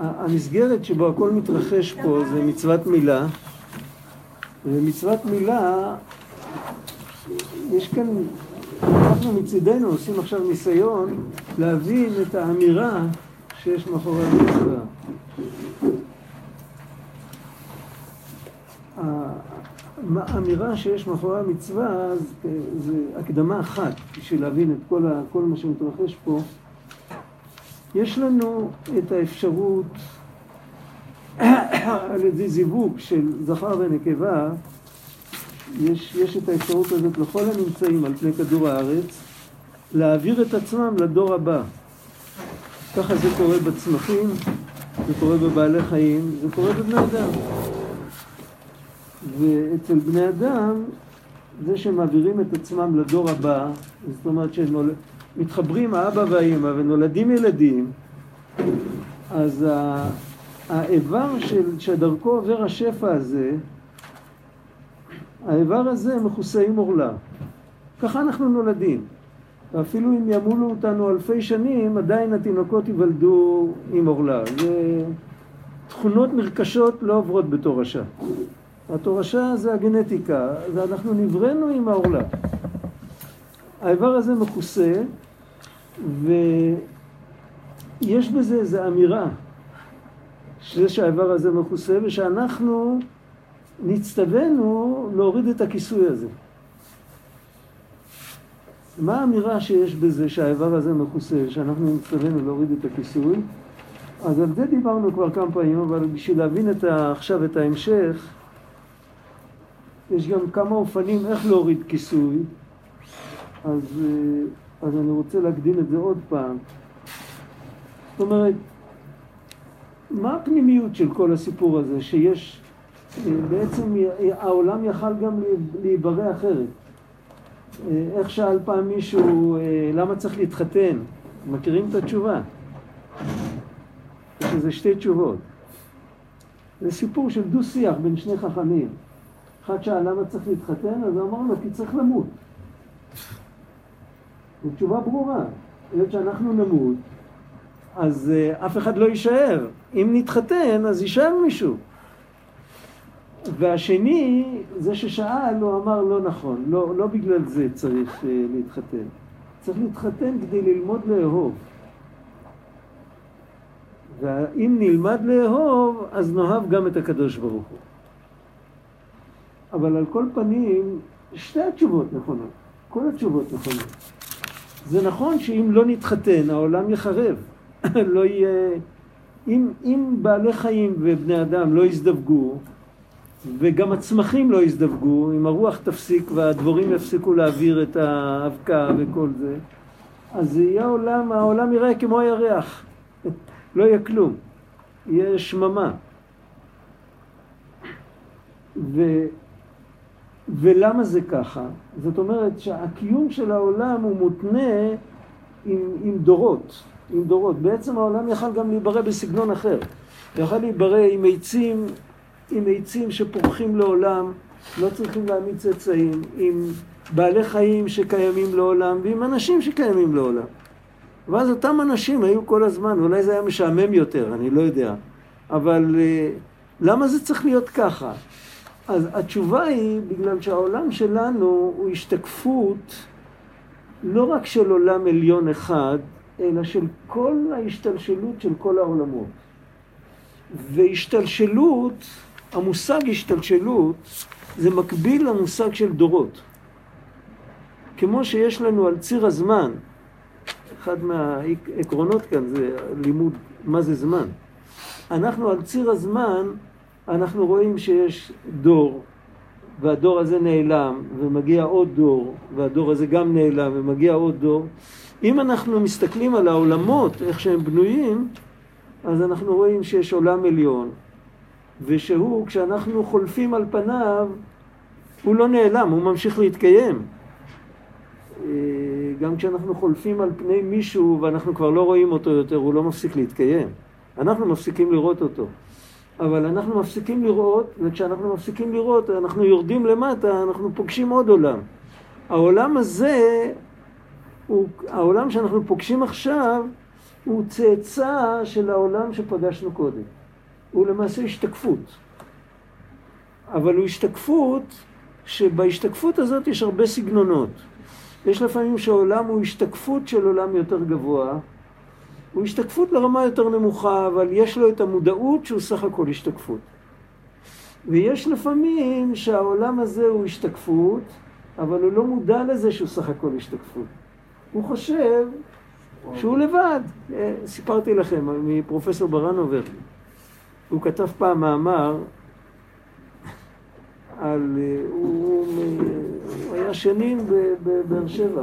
המסגרת שבו הכל מתרחש פה זה מצוות מילה, ומצוות מילה, יש כאן, אנחנו מצידנו עושים עכשיו ניסיון להבין את האמירה שיש מאחורי המצווה. האמירה שיש מאחורי המצווה זה הקדמה אחת בשביל להבין את כל, כל מה שמתרחש פה. יש לנו את האפשרות על ידי זיווג של זכר ונקבה, יש, יש את האפשרות הזאת לכל הנמצאים על פני כדור הארץ להעביר את עצמם לדור הבא. ככה זה קורה בצמחים, זה קורה בבעלי חיים, זה קורה בבני אדם. ואצל בני אדם, זה שמעבירים את עצמם לדור הבא, זאת אומרת שמתחברים האבא והאימא ונולדים ילדים, אז האיבר של, שדרכו עובר השפע הזה, האיבר הזה מכוסה עם עורלה. ככה אנחנו נולדים. ואפילו אם ימולו אותנו אלפי שנים, עדיין התינוקות ייוולדו עם עורלה. תכונות נרכשות לא עוברות בתורשה. התורשה זה הגנטיקה, ואנחנו נבראנו עם העורלה. האיבר הזה מכוסה, ויש בזה איזו אמירה, שזה שהאיבר הזה מכוסה, ושאנחנו נצטווינו להוריד את הכיסוי הזה. מה האמירה שיש בזה שהאיבר הזה מכוסה, שאנחנו נצטווינו להוריד את הכיסוי? אז על זה דיברנו כבר כמה פעמים, אבל בשביל להבין את ה, עכשיו את ההמשך, יש גם כמה אופנים איך להוריד כיסוי, אז, אה, אז אני רוצה להקדים את זה עוד פעם. זאת אומרת, מה הפנימיות של כל הסיפור הזה, שיש, אה, בעצם העולם יכל גם להיברא אחרת. אה, איך שאל פעם מישהו, למה צריך להתחתן? מכירים את התשובה? יש לזה שתי תשובות. זה סיפור של דו-שיח בין שני חכמים. אחד שאל למה צריך להתחתן, אז הוא אמר לו, כי צריך למות. זו תשובה ברורה. היות שאנחנו נמות, אז uh, אף אחד לא יישאר. אם נתחתן, אז יישאר מישהו. והשני, זה ששאל, הוא אמר לא נכון, לא, לא בגלל זה צריך uh, להתחתן. צריך להתחתן כדי ללמוד לאהוב. ואם נלמד לאהוב, אז נאהב גם את הקדוש ברוך הוא. אבל על כל פנים, שתי התשובות נכונות, כל התשובות נכונות. זה נכון שאם לא נתחתן, העולם יחרב. לא יהיה... אם, אם בעלי חיים ובני אדם לא יזדווגו, וגם הצמחים לא יזדווגו, אם הרוח תפסיק והדבורים יפסיקו להעביר את האבקה וכל זה, אז יהיה העולם, העולם יראה כמו הירח. לא יהיה כלום. יהיה שממה. ו... ולמה זה ככה? זאת אומרת שהקיום של העולם הוא מותנה עם, עם דורות, עם דורות. בעצם העולם יכל גם להיברא בסגנון אחר. יכל להיברא עם עצים, עם עצים שפורחים לעולם, לא צריכים להעמיד צאצאים, עם בעלי חיים שקיימים לעולם ועם אנשים שקיימים לעולם. ואז אותם אנשים היו כל הזמן, אולי זה היה משעמם יותר, אני לא יודע. אבל אה, למה זה צריך להיות ככה? אז התשובה היא בגלל שהעולם שלנו הוא השתקפות לא רק של עולם עליון אחד, אלא של כל ההשתלשלות של כל העולמות. והשתלשלות, המושג השתלשלות, זה מקביל למושג של דורות. כמו שיש לנו על ציר הזמן, אחד מהעקרונות כאן זה לימוד מה זה זמן. אנחנו על ציר הזמן אנחנו רואים שיש דור, והדור הזה נעלם, ומגיע עוד דור, והדור הזה גם נעלם, ומגיע עוד דור. אם אנחנו מסתכלים על העולמות, איך שהם בנויים, אז אנחנו רואים שיש עולם עליון, ושהוא, כשאנחנו חולפים על פניו, הוא לא נעלם, הוא ממשיך להתקיים. אה, גם כשאנחנו חולפים על פני מישהו ואנחנו כבר לא רואים אותו יותר, הוא לא מפסיק להתקיים. אנחנו מפסיקים לראות אותו. אבל אנחנו מפסיקים לראות, וכשאנחנו מפסיקים לראות, אנחנו יורדים למטה, אנחנו פוגשים עוד עולם. העולם הזה, הוא, העולם שאנחנו פוגשים עכשיו, הוא צאצא של העולם שפגשנו קודם. הוא למעשה השתקפות. אבל הוא השתקפות שבהשתקפות הזאת יש הרבה סגנונות. יש לפעמים שהעולם הוא השתקפות של עולם יותר גבוה, הוא השתקפות לרמה יותר נמוכה, אבל יש לו את המודעות שהוא סך הכל השתקפות. ויש לפעמים שהעולם הזה הוא השתקפות, אבל הוא לא מודע לזה שהוא סך הכל השתקפות. הוא חושב שהוא לבד. אה, סיפרתי לכם מפרופסור ברנובר, הוא כתב פעם מאמר על... אה, הוא, הוא היה שנים בבאר שבע,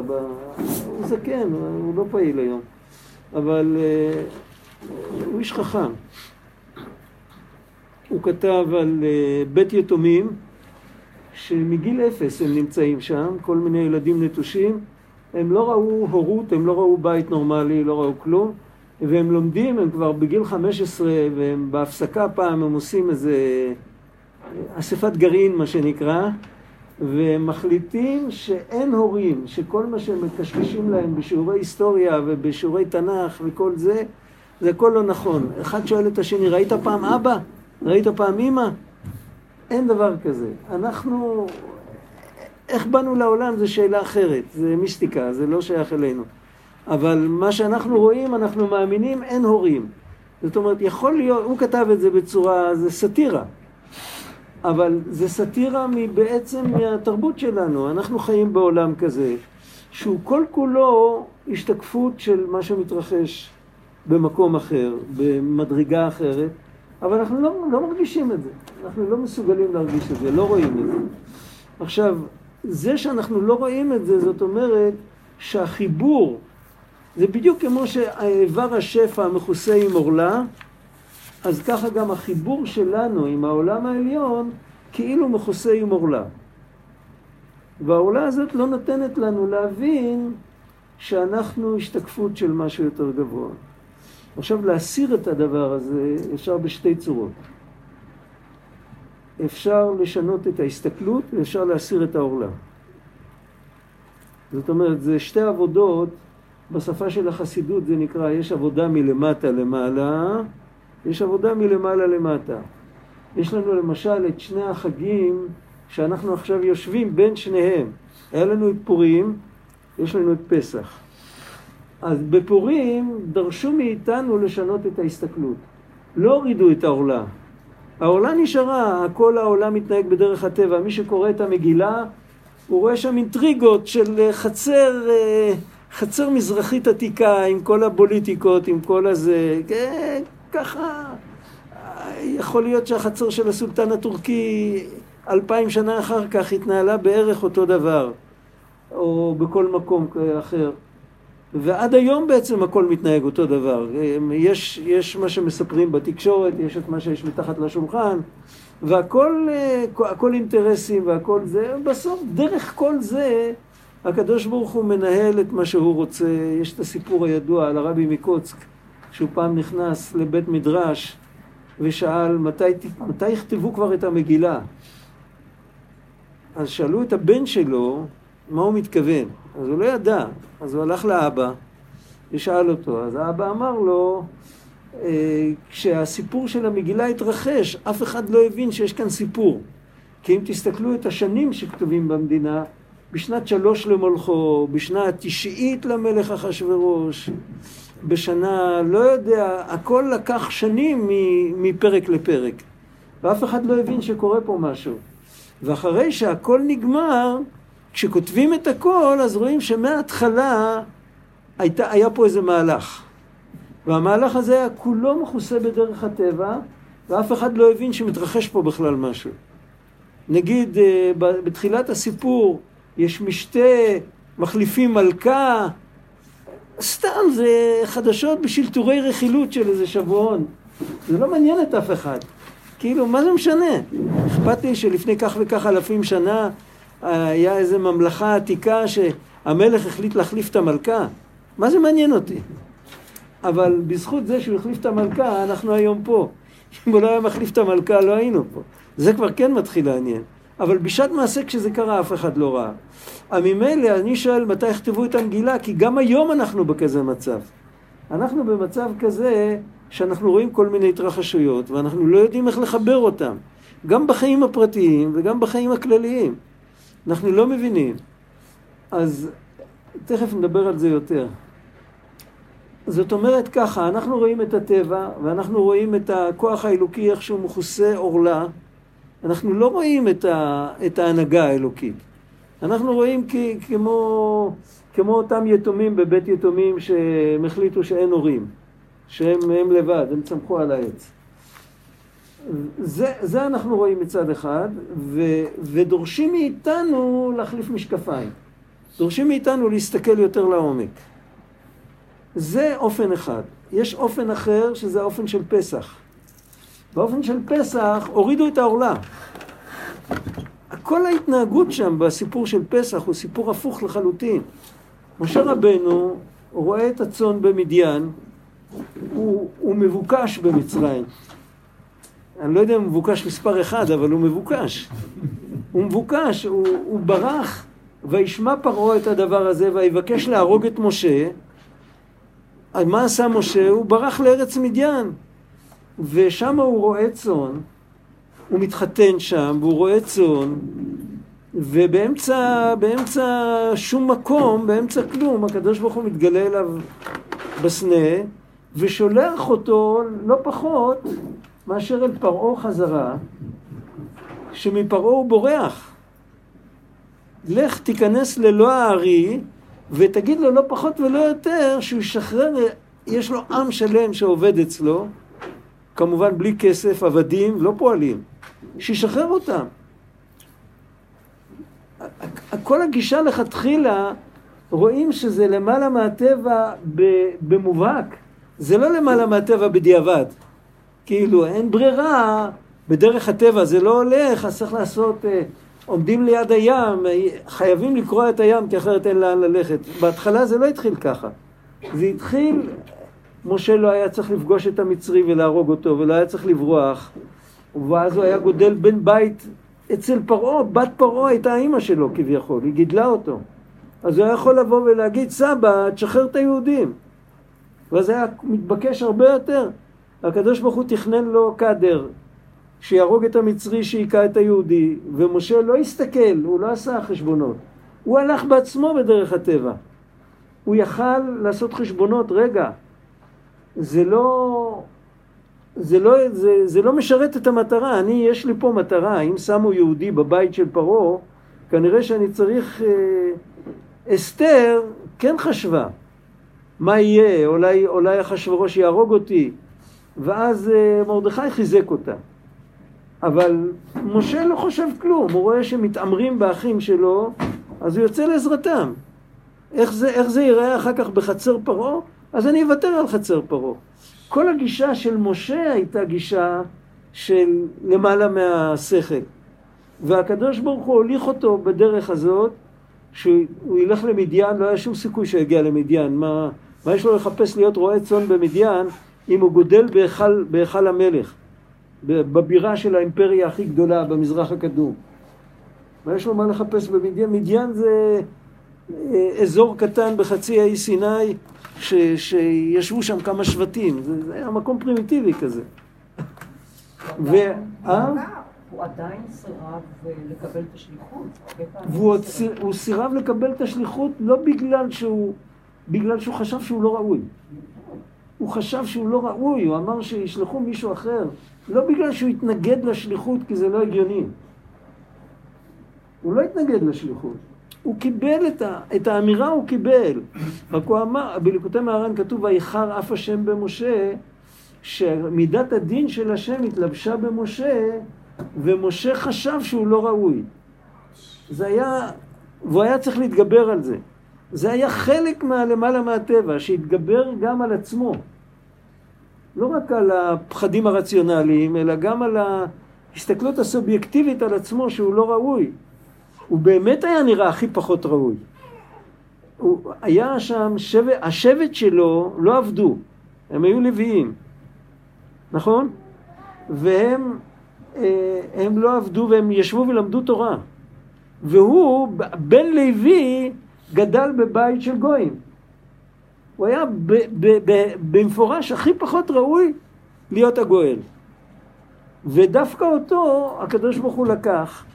הוא זקן, הוא לא פעיל היום, אבל אה, הוא איש חכם. הוא כתב על בית יתומים, שמגיל אפס הם נמצאים שם, כל מיני ילדים נטושים, הם לא ראו הורות, הם לא ראו בית נורמלי, לא ראו כלום, והם לומדים, הם כבר בגיל 15, והם בהפסקה פעם, הם עושים איזה אספת גרעין, מה שנקרא, והם מחליטים שאין הורים, שכל מה שהם מקשקשים להם בשיעורי היסטוריה ובשיעורי תנ"ך וכל זה, זה הכל לא נכון. אחד שואל את השני, ראית פעם אבא? ראית פעם אימא? אין דבר כזה. אנחנו, איך באנו לעולם זו שאלה אחרת, זה מיסטיקה, זה לא שייך אלינו. אבל מה שאנחנו רואים, אנחנו מאמינים, אין הורים. זאת אומרת, יכול להיות, הוא כתב את זה בצורה, זה סאטירה. אבל זה סאטירה בעצם מהתרבות שלנו. אנחנו חיים בעולם כזה, שהוא כל כולו השתקפות של מה שמתרחש במקום אחר, במדרגה אחרת, אבל אנחנו לא, לא מרגישים את זה. אנחנו לא מסוגלים להרגיש את זה, לא רואים את זה. עכשיו, זה שאנחנו לא רואים את זה, זאת אומרת שהחיבור, זה בדיוק כמו שהאיבר השפע המכוסה עם עורלה, אז ככה גם החיבור שלנו עם העולם העליון כאילו מכוסה עם עורלה. והעורלה הזאת לא נותנת לנו להבין שאנחנו השתקפות של משהו יותר גבוה. עכשיו להסיר את הדבר הזה אפשר בשתי צורות. אפשר לשנות את ההסתכלות ואפשר להסיר את העורלה. זאת אומרת, זה שתי עבודות, בשפה של החסידות זה נקרא, יש עבודה מלמטה למעלה, יש עבודה מלמעלה למטה. יש לנו למשל את שני החגים שאנחנו עכשיו יושבים בין שניהם. היה לנו את פורים, יש לנו את פסח. אז בפורים דרשו מאיתנו לשנות את ההסתכלות. לא הורידו את העורלה. העורלה נשארה, כל העולם מתנהג בדרך הטבע. מי שקורא את המגילה, הוא רואה שם אינטריגות של חצר, אה, חצר מזרחית עתיקה עם כל הפוליטיקות, עם כל הזה. ככה, יכול להיות שהחצר של הסולטן הטורקי אלפיים שנה אחר כך התנהלה בערך אותו דבר, או בכל מקום אחר. ועד היום בעצם הכל מתנהג אותו דבר. יש, יש מה שמספרים בתקשורת, יש את מה שיש מתחת לשולחן, והכל הכל אינטרסים והכל זה, בסוף דרך כל זה הקדוש ברוך הוא מנהל את מה שהוא רוצה. יש את הסיפור הידוע על הרבי מקוצק, שהוא פעם נכנס לבית מדרש ושאל מתי, מתי יכתבו כבר את המגילה. אז שאלו את הבן שלו מה הוא מתכוון. אז הוא לא ידע, אז הוא הלך לאבא ושאל אותו. אז האבא אמר לו, אה, כשהסיפור של המגילה התרחש, אף אחד לא הבין שיש כאן סיפור. כי אם תסתכלו את השנים שכתובים במדינה, בשנת שלוש למולכו, בשנה התשעית למלך אחשורוש, בשנה, לא יודע, הכל לקח שנים מפרק לפרק. ואף אחד לא הבין שקורה פה משהו. ואחרי שהכל נגמר, כשכותבים את הכל, אז רואים שמההתחלה היה פה איזה מהלך. והמהלך הזה היה כולו מכוסה בדרך הטבע, ואף אחד לא הבין שמתרחש פה בכלל משהו. נגיד, אה, בתחילת הסיפור יש משתה, מחליפים מלכה, סתם, זה חדשות בשביל טורי רכילות של איזה שבועון. זה לא מעניין את אף אחד. כאילו, מה זה משנה? אכפת לי שלפני כך וכך אלפים שנה היה איזו ממלכה עתיקה שהמלך החליט להחליף את המלכה. מה זה מעניין אותי? אבל בזכות זה שהוא החליף את המלכה, אנחנו היום פה. אם הוא לא היה מחליף את המלכה, לא היינו פה. זה כבר כן מתחיל לעניין. אבל בשעת מעשה כשזה קרה, אף אחד לא ראה. ממילא, אני שואל מתי יכתבו את המגילה, כי גם היום אנחנו בכזה מצב. אנחנו במצב כזה שאנחנו רואים כל מיני התרחשויות ואנחנו לא יודעים איך לחבר אותם, גם בחיים הפרטיים וגם בחיים הכלליים. אנחנו לא מבינים. אז תכף נדבר על זה יותר. זאת אומרת ככה, אנחנו רואים את הטבע ואנחנו רואים את הכוח האלוקי איך שהוא מכוסה עורלה, אנחנו לא רואים את, ה, את ההנהגה האלוקית. אנחנו רואים כ, כמו, כמו אותם יתומים בבית יתומים שהם החליטו שאין הורים, שהם הם לבד, הם צמחו על העץ. זה, זה אנחנו רואים מצד אחד, ו, ודורשים מאיתנו להחליף משקפיים. דורשים מאיתנו להסתכל יותר לעומק. זה אופן אחד. יש אופן אחר שזה האופן של פסח. באופן של פסח הורידו את העורלה. כל ההתנהגות שם בסיפור של פסח הוא סיפור הפוך לחלוטין. משה רבנו רואה את הצאן במדיין, הוא, הוא מבוקש במצרים. אני לא יודע אם הוא מבוקש מספר אחד, אבל הוא מבוקש. הוא מבוקש, הוא, הוא ברח, וישמע פרעה את הדבר הזה, ויבקש להרוג את משה. מה עשה משה? הוא ברח לארץ מדיין. ושם הוא רואה צאן, הוא מתחתן שם, והוא רואה צאן, ובאמצע באמצע שום מקום, באמצע כלום, הקדוש ברוך הוא מתגלה אליו בסנה, ושולח אותו לא פחות מאשר אל פרעה חזרה, שמפרעה הוא בורח. לך תיכנס ללא הארי, ותגיד לו לא פחות ולא יותר שהוא ישחרר, יש לו עם שלם שעובד אצלו, כמובן בלי כסף, עבדים, לא פועלים, שישחרר אותם. כל הגישה לכתחילה, רואים שזה למעלה מהטבע במובהק. זה לא למעלה מהטבע בדיעבד. כאילו, אין ברירה, בדרך הטבע זה לא הולך, אז צריך לעשות, אה, עומדים ליד הים, חייבים לקרוע את הים כי אחרת אין לאן ללכת. בהתחלה זה לא התחיל ככה. זה התחיל משה לא היה צריך לפגוש את המצרי ולהרוג אותו, ולא היה צריך לברוח, ואז הוא היה גודל בן בית אצל פרעה, בת פרעה הייתה אימא שלו כביכול, היא גידלה אותו. אז הוא היה יכול לבוא ולהגיד, סבא, תשחרר את היהודים. ואז היה מתבקש הרבה יותר. הקדוש ברוך הוא תכנן לו קאדר, שיהרוג את המצרי שהיכה את היהודי, ומשה לא הסתכל, הוא לא עשה חשבונות. הוא הלך בעצמו בדרך הטבע. הוא יכל לעשות חשבונות, רגע, זה לא, זה לא, זה, זה לא משרת את המטרה. אני, יש לי פה מטרה. אם שמו יהודי בבית של פרעה, כנראה שאני צריך... אה, אסתר כן חשבה. מה יהיה? אולי, אולי אחשוורוש יהרוג אותי. ואז אה, מרדכי חיזק אותה. אבל משה לא חושב כלום, הוא רואה שמתעמרים באחים שלו, אז הוא יוצא לעזרתם. איך זה, איך זה ייראה אחר כך בחצר פרעה? אז אני אוותר על חצר פרעה. כל הגישה של משה הייתה גישה של למעלה מהשכל. והקדוש ברוך הוא הוליך אותו בדרך הזאת, שהוא ילך למדיין, לא היה שום סיכוי שיגיע למדיין. מה, מה יש לו לחפש להיות רועה צאן במדיין אם הוא גודל בהיכל, בהיכל המלך, בבירה של האימפריה הכי גדולה במזרח הקדום? מה יש לו מה לחפש במדיין? מדיין זה אה, אזור קטן בחצי האי סיני ש, שישבו שם כמה שבטים, זה, זה היה מקום פרימיטיבי כזה. ו... אה? הוא עדיין סירב אה, לקבל את השליחות. והוא סירב לקבל את השליחות לא בגלל שהוא, בגלל שהוא חשב שהוא לא ראוי. הוא חשב שהוא לא ראוי, הוא אמר שישלחו מישהו אחר. לא בגלל שהוא התנגד לשליחות, כי זה לא הגיוני. הוא לא התנגד לשליחות. הוא קיבל את, ה, את האמירה, הוא קיבל. רק הוא אמר, בליקוטי מהר"ן כתוב, ויחר אף השם במשה, שמידת הדין של השם התלבשה במשה, ומשה חשב שהוא לא ראוי. זה היה, והוא היה צריך להתגבר על זה. זה היה חלק מהלמעלה מהטבע, שהתגבר גם על עצמו. לא רק על הפחדים הרציונליים, אלא גם על ההסתכלות הסובייקטיבית על עצמו שהוא לא ראוי. הוא באמת היה נראה הכי פחות ראוי. הוא היה שם, שבט, השבט שלו לא עבדו, הם היו לוויים, נכון? והם אה, הם לא עבדו והם ישבו ולמדו תורה. והוא, בן לוי, גדל בבית של גויים. הוא היה במפורש הכי פחות ראוי להיות הגואל. ודווקא אותו הקדוש ברוך הוא לקח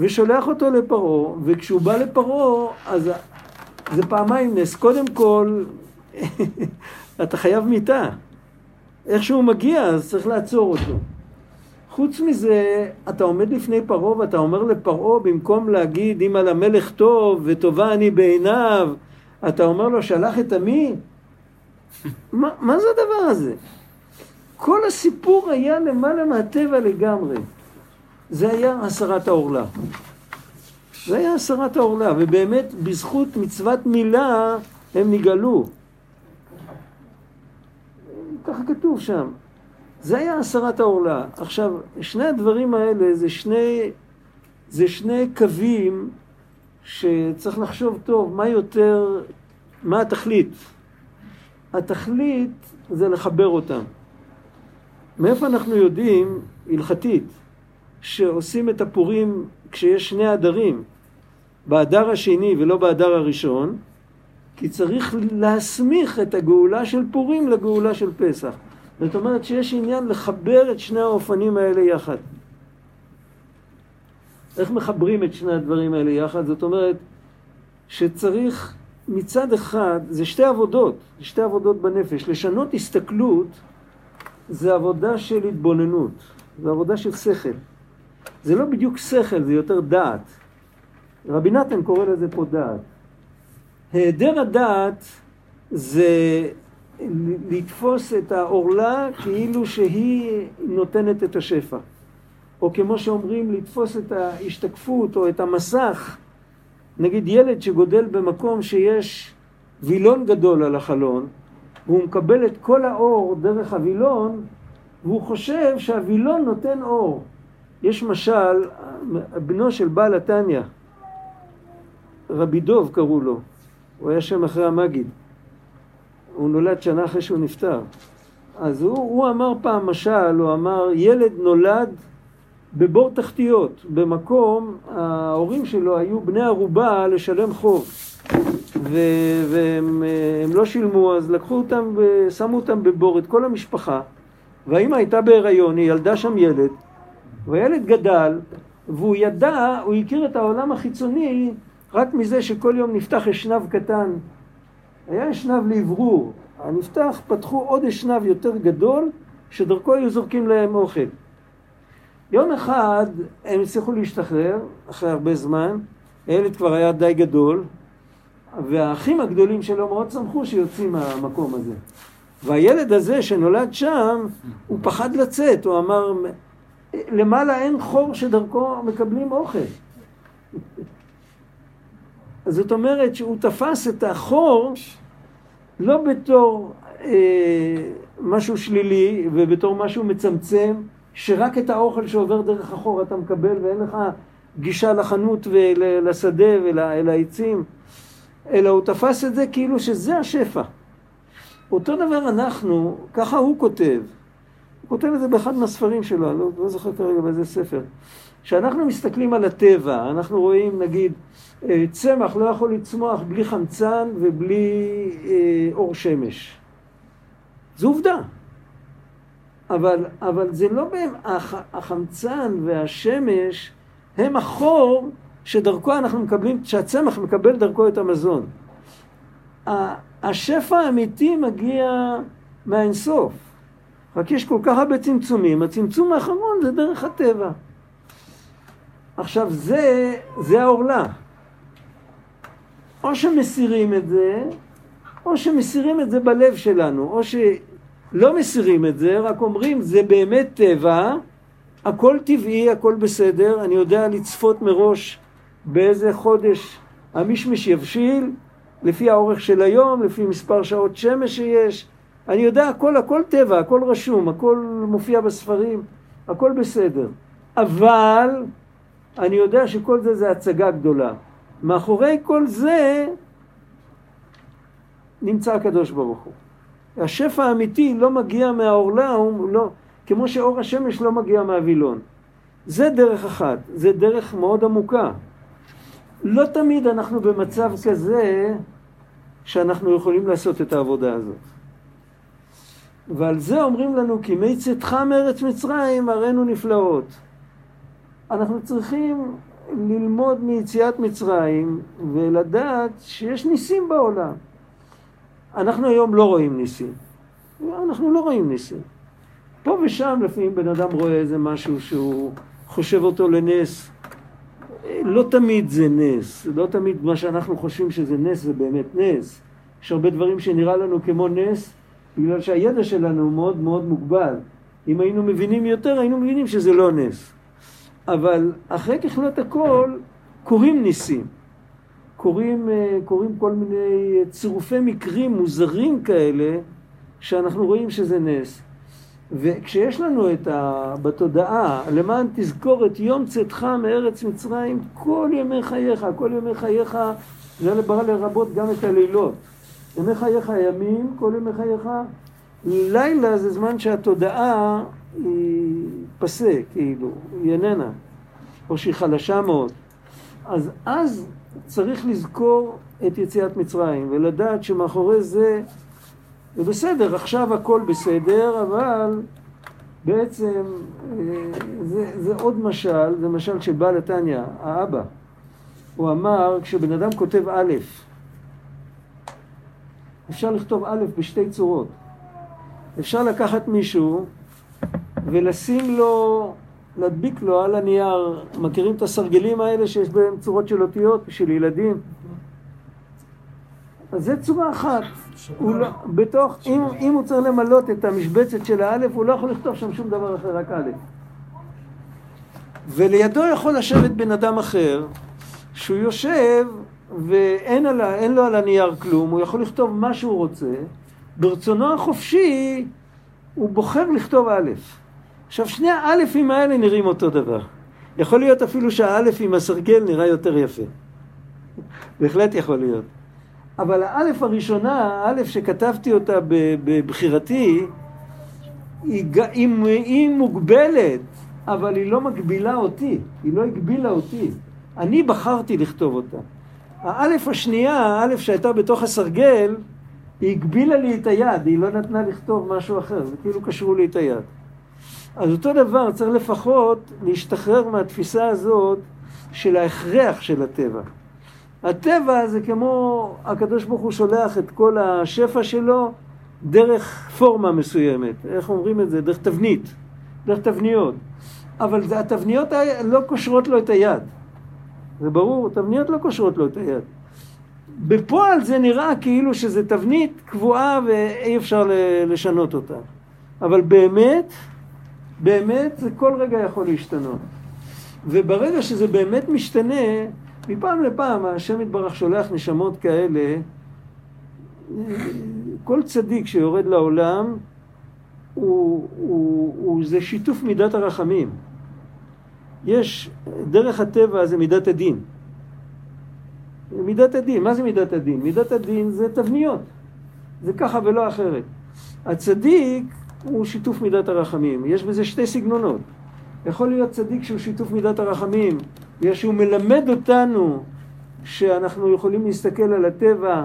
ושולח אותו לפרעה, וכשהוא בא לפרעה, אז זה פעמיים נס. קודם כל, אתה חייב מיתה. איך שהוא מגיע, אז צריך לעצור אותו. חוץ מזה, אתה עומד לפני פרעה ואתה אומר לפרעה, במקום להגיד אם על המלך טוב וטובה אני בעיניו, אתה אומר לו שלח את עמי? מה, מה זה הדבר הזה? כל הסיפור היה למעלה מהטבע לגמרי. זה היה הסרת העורלה. זה היה הסרת העורלה, ובאמת בזכות מצוות מילה הם נגאלו. ככה כתוב שם. זה היה הסרת העורלה. עכשיו, שני הדברים האלה זה שני, זה שני קווים שצריך לחשוב טוב מה יותר, מה התכלית. התכלית זה לחבר אותם. מאיפה אנחנו יודעים, הלכתית, שעושים את הפורים כשיש שני הדרים, באדר השני ולא באדר הראשון, כי צריך להסמיך את הגאולה של פורים לגאולה של פסח. זאת אומרת שיש עניין לחבר את שני האופנים האלה יחד. איך מחברים את שני הדברים האלה יחד? זאת אומרת שצריך מצד אחד, זה שתי עבודות, זה שתי עבודות בנפש. לשנות הסתכלות זה עבודה של התבוננות, זה עבודה של שכל. זה לא בדיוק שכל, זה יותר דעת. רבי נתן קורא לזה פה דעת. היעדר הדעת זה לתפוס את העורלה כאילו שהיא נותנת את השפע. או כמו שאומרים, לתפוס את ההשתקפות או את המסך. נגיד ילד שגודל במקום שיש וילון גדול על החלון, והוא מקבל את כל האור דרך הווילון, והוא חושב שהווילון נותן אור. יש משל, בנו של בעל התניא, רבי דוב קראו לו, הוא היה שם אחרי המגיד. הוא נולד שנה אחרי שהוא נפטר. אז הוא, הוא אמר פעם משל, הוא אמר, ילד נולד בבור תחתיות, במקום, ההורים שלו היו בני ערובה לשלם חוב. ו- והם לא שילמו, אז לקחו אותם ושמו אותם בבור, את כל המשפחה. והאימא הייתה בהיריון, היא ילדה שם ילד, והילד גדל, והוא ידע, הוא הכיר את העולם החיצוני רק מזה שכל יום נפתח אשנב קטן. היה אשנב לאוורור. הנפתח, פתחו עוד אשנב יותר גדול, שדרכו היו זורקים להם אוכל. יום אחד הם הצליחו להשתחרר, אחרי הרבה זמן, הילד כבר היה די גדול, והאחים הגדולים שלו מאוד שמחו שיוצאים מהמקום הזה. והילד הזה שנולד שם, הוא פחד לצאת, הוא אמר, למעלה אין חור שדרכו מקבלים אוכל. זאת אומרת שהוא תפס את החור לא בתור אה, משהו שלילי ובתור משהו מצמצם, שרק את האוכל שעובר דרך החור אתה מקבל ואין לך גישה לחנות ולשדה ולעצים, אלא הוא תפס את זה כאילו שזה השפע. אותו דבר אנחנו, ככה הוא כותב, כותב את זה באחד מהספרים שלו, אני לא, לא זוכר כרגע באיזה ספר. כשאנחנו מסתכלים על הטבע, אנחנו רואים נגיד אה, צמח לא יכול לצמוח בלי חמצן ובלי אה, אור שמש. זו עובדה. אבל, אבל זה לא בהם, הח, החמצן והשמש הם החור שדרכו אנחנו מקבלים, שהצמח מקבל דרכו את המזון. השפע האמיתי מגיע מהאינסוף. רק יש כל כך הרבה צמצומים, הצמצום האחרון זה דרך הטבע. עכשיו זה, זה העורלה. או שמסירים את זה, או שמסירים את זה בלב שלנו, או שלא מסירים את זה, רק אומרים זה באמת טבע, הכל טבעי, הכל בסדר, אני יודע לצפות מראש באיזה חודש המשמש יבשיל, לפי האורך של היום, לפי מספר שעות שמש שיש, אני יודע הכל, הכל טבע, הכל רשום, הכל מופיע בספרים, הכל בסדר. אבל אני יודע שכל זה זה הצגה גדולה. מאחורי כל זה נמצא הקדוש ברוך הוא. השפע האמיתי לא מגיע מהעורלה, לא, כמו שאור השמש לא מגיע מהווילון. זה דרך אחת, זה דרך מאוד עמוקה. לא תמיד אנחנו במצב כזה שאנחנו יכולים לעשות את העבודה הזאת. ועל זה אומרים לנו, כי מי צאתך מארץ מצרים הראינו נפלאות. אנחנו צריכים ללמוד מיציאת מצרים ולדעת שיש ניסים בעולם. אנחנו היום לא רואים ניסים. אנחנו לא רואים ניסים. פה ושם לפעמים בן אדם רואה איזה משהו שהוא חושב אותו לנס. לא תמיד זה נס, לא תמיד מה שאנחנו חושבים שזה נס זה באמת נס. יש הרבה דברים שנראה לנו כמו נס, בגלל שהידע שלנו הוא מאוד מאוד מוגבל. אם היינו מבינים יותר, היינו מבינים שזה לא נס. אבל אחרי ככלות הכל, קורים ניסים. קורים, אה, קורים כל מיני צירופי מקרים מוזרים כאלה, שאנחנו רואים שזה נס. וכשיש לנו את ה... בתודעה, למען תזכור את יום צאתך מארץ מצרים כל ימי חייך, כל ימי חייך, זה לרבות גם את הלילות. ימי חייך ימים, כל ימי חייך, לילה זה זמן שהתודעה היא פסה, כאילו, היא איננה, או שהיא חלשה מאוד. אז אז צריך לזכור את יציאת מצרים, ולדעת שמאחורי זה, זה בסדר, עכשיו הכל בסדר, אבל בעצם אה, זה, זה עוד משל, זה משל של בעל התניא, האבא. הוא אמר, כשבן אדם כותב א', אפשר לכתוב א' בשתי צורות. אפשר לקחת מישהו ולשים לו, להדביק לו על הנייר, מכירים את הסרגלים האלה שיש בהם צורות של אותיות בשביל ילדים? אז זה צורה אחת. הוא לא, בתוך, אם, אם הוא צריך למלות את המשבצת של האלף, הוא לא יכול לכתוב שם שום דבר אחר, רק א'. ולידו יכול לשבת בן אדם אחר, שהוא יושב ואין על, לו על הנייר כלום, הוא יכול לכתוב מה שהוא רוצה, ברצונו החופשי הוא בוחר לכתוב א'. עכשיו שני האלפים האלה נראים אותו דבר. יכול להיות אפילו שהאלף עם הסרגל נראה יותר יפה. בהחלט יכול להיות. אבל האלף הראשונה, האלף שכתבתי אותה בבחירתי, היא, היא, היא מוגבלת, אבל היא לא מגבילה אותי, היא לא הגבילה אותי. אני בחרתי לכתוב אותה. האלף השנייה, האלף שהייתה בתוך הסרגל, היא הגבילה לי את היד, היא לא נתנה לכתוב משהו אחר, זה כאילו קשרו לי את היד. אז אותו דבר, צריך לפחות להשתחרר מהתפיסה הזאת של ההכרח של הטבע. הטבע זה כמו, הקדוש ברוך הוא שולח את כל השפע שלו דרך פורמה מסוימת, איך אומרים את זה? דרך תבנית, דרך תבניות. אבל התבניות לא קושרות לו את היד. זה ברור, תבניות לא קושרות לו את היד. בפועל זה נראה כאילו שזה תבנית קבועה ואי אפשר לשנות אותה. אבל באמת, באמת זה כל רגע יכול להשתנות. וברגע שזה באמת משתנה, מפעם לפעם השם יתברך שולח נשמות כאלה, כל צדיק שיורד לעולם הוא, הוא, הוא, זה שיתוף מידת הרחמים. יש, דרך הטבע זה מידת הדין. מידת הדין, מה זה מידת הדין? מידת הדין זה תבניות, זה ככה ולא אחרת. הצדיק הוא שיתוף מידת הרחמים, יש בזה שתי סגנונות. יכול להיות צדיק שהוא שיתוף מידת הרחמים, בגלל שהוא מלמד אותנו שאנחנו יכולים להסתכל על הטבע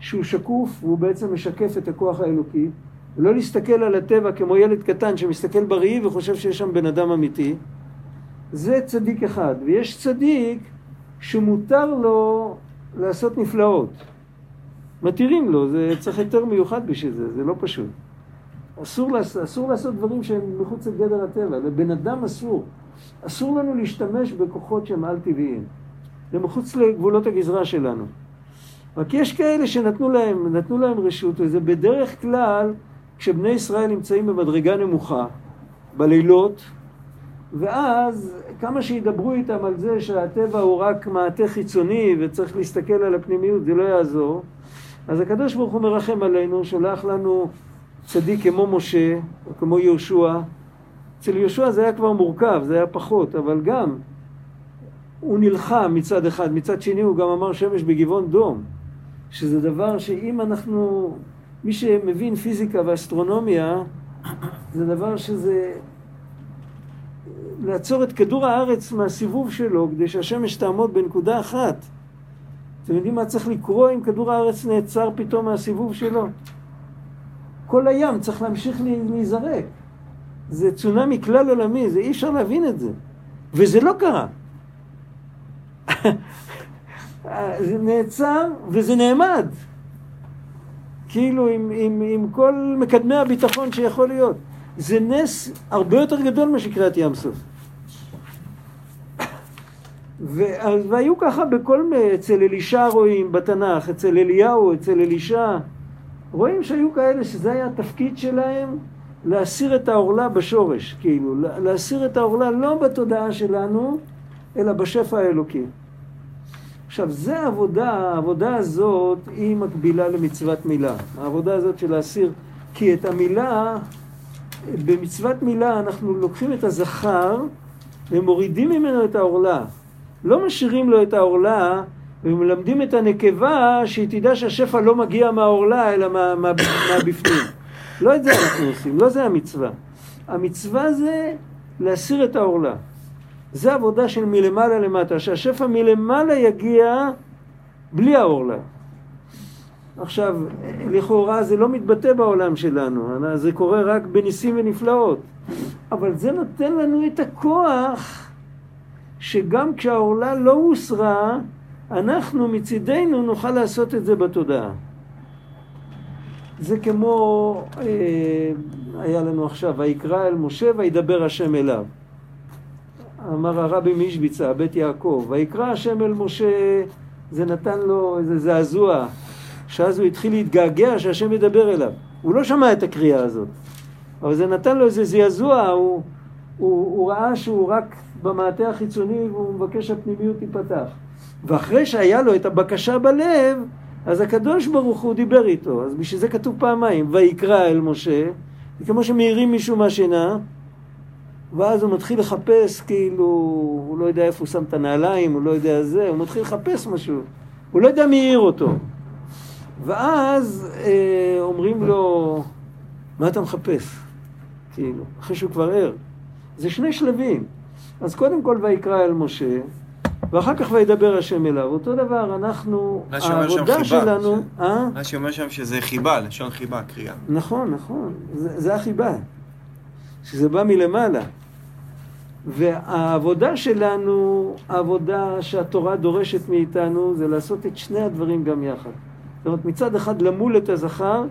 שהוא שקוף והוא בעצם משקף את הכוח האלוקי, ולא להסתכל על הטבע כמו ילד קטן שמסתכל בראי וחושב שיש שם בן אדם אמיתי. זה צדיק אחד. ויש צדיק שמותר לו לעשות נפלאות. מתירים לו, זה צריך היתר מיוחד בשביל זה, זה לא פשוט. אסור, אסור לעשות דברים שהם מחוץ לגדר הטבע, לבן אדם אסור. אסור לנו להשתמש בכוחות שהם על-טבעיים. זה מחוץ לגבולות הגזרה שלנו. רק יש כאלה שנתנו להם, נתנו להם רשות, וזה בדרך כלל כשבני ישראל נמצאים במדרגה נמוכה, בלילות, ואז כמה שידברו איתם על זה שהטבע הוא רק מעטה חיצוני וצריך להסתכל על הפנימיות, זה לא יעזור. אז הקדוש ברוך הוא מרחם עלינו, שולח לנו צדיק כמו משה, או כמו יהושע. אצל יהושע זה היה כבר מורכב, זה היה פחות, אבל גם הוא נלחם מצד אחד, מצד שני הוא גם אמר שמש בגבעון דום, שזה דבר שאם אנחנו, מי שמבין פיזיקה ואסטרונומיה, זה דבר שזה לעצור את כדור הארץ מהסיבוב שלו כדי שהשמש תעמוד בנקודה אחת אתם יודעים מה צריך לקרוא אם כדור הארץ נעצר פתאום מהסיבוב שלו? כל הים צריך להמשיך להיזרק. זה צונאמי כלל עולמי, זה אי אפשר להבין את זה. וזה לא קרה. זה נעצר וזה נעמד. כאילו עם, עם, עם כל מקדמי הביטחון שיכול להיות. זה נס הרבה יותר גדול מאשר קריאת ים סוף. והיו ככה בכל, אצל אלישע רואים בתנ"ך, אצל אליהו, אצל אלישע, רואים שהיו כאלה שזה היה התפקיד שלהם להסיר את העורלה בשורש, כאילו, להסיר את העורלה לא בתודעה שלנו, אלא בשפע האלוקי. עכשיו, זה העבודה, העבודה הזאת היא מקבילה למצוות מילה. העבודה הזאת של להסיר, כי את המילה, במצוות מילה אנחנו לוקחים את הזכר ומורידים ממנו את העורלה. לא משאירים לו את העורלה ומלמדים את הנקבה שהיא תדע שהשפע לא מגיע מהעורלה אלא מה, מה, מהבפנים. לא את זה אנחנו עושים, לא זה המצווה. המצווה זה להסיר את העורלה. זה עבודה של מלמעלה למטה, שהשפע מלמעלה יגיע בלי העורלה. עכשיו, לכאורה זה לא מתבטא בעולם שלנו, זה קורה רק בניסים ונפלאות, אבל זה נותן לנו את הכוח שגם כשהעורלה לא הוסרה, אנחנו מצידנו נוכל לעשות את זה בתודעה. זה כמו, אה, היה לנו עכשיו, ויקרא אל משה וידבר השם אליו. אמר הרבי מישביצה, בית יעקב, ויקרא השם אל משה, זה נתן לו איזה זעזוע, שאז הוא התחיל להתגעגע שהשם ידבר אליו. הוא לא שמע את הקריאה הזאת, אבל זה נתן לו איזה זעזוע, הוא, הוא, הוא ראה שהוא רק במעטה החיצוני והוא מבקש שהפנימיות תיפתח. ואחרי שהיה לו את הבקשה בלב, אז הקדוש ברוך הוא דיבר איתו. אז בשביל זה כתוב פעמיים, ויקרא אל משה, כמו שמעירים מישהו מהשינה, ואז הוא מתחיל לחפש, כאילו, הוא לא יודע איפה הוא שם את הנעליים, הוא לא יודע זה, הוא מתחיל לחפש משהו. הוא לא יודע מי העיר אותו. ואז אה, אומרים לו, מה אתה מחפש? כאילו, אחרי שהוא כבר ער. זה שני שלבים. אז קודם כל ויקרא אל משה, ואחר כך וידבר השם אליו. אותו דבר, אנחנו, העבודה שלנו... אה? מה שאומר שם שזה חיבה, לשון חיבה, קריאה. נכון, נכון, זה, זה החיבה. שזה בא מלמעלה. והעבודה שלנו, העבודה שהתורה דורשת מאיתנו, זה לעשות את שני הדברים גם יחד. זאת אומרת, מצד אחד למול את הזכר,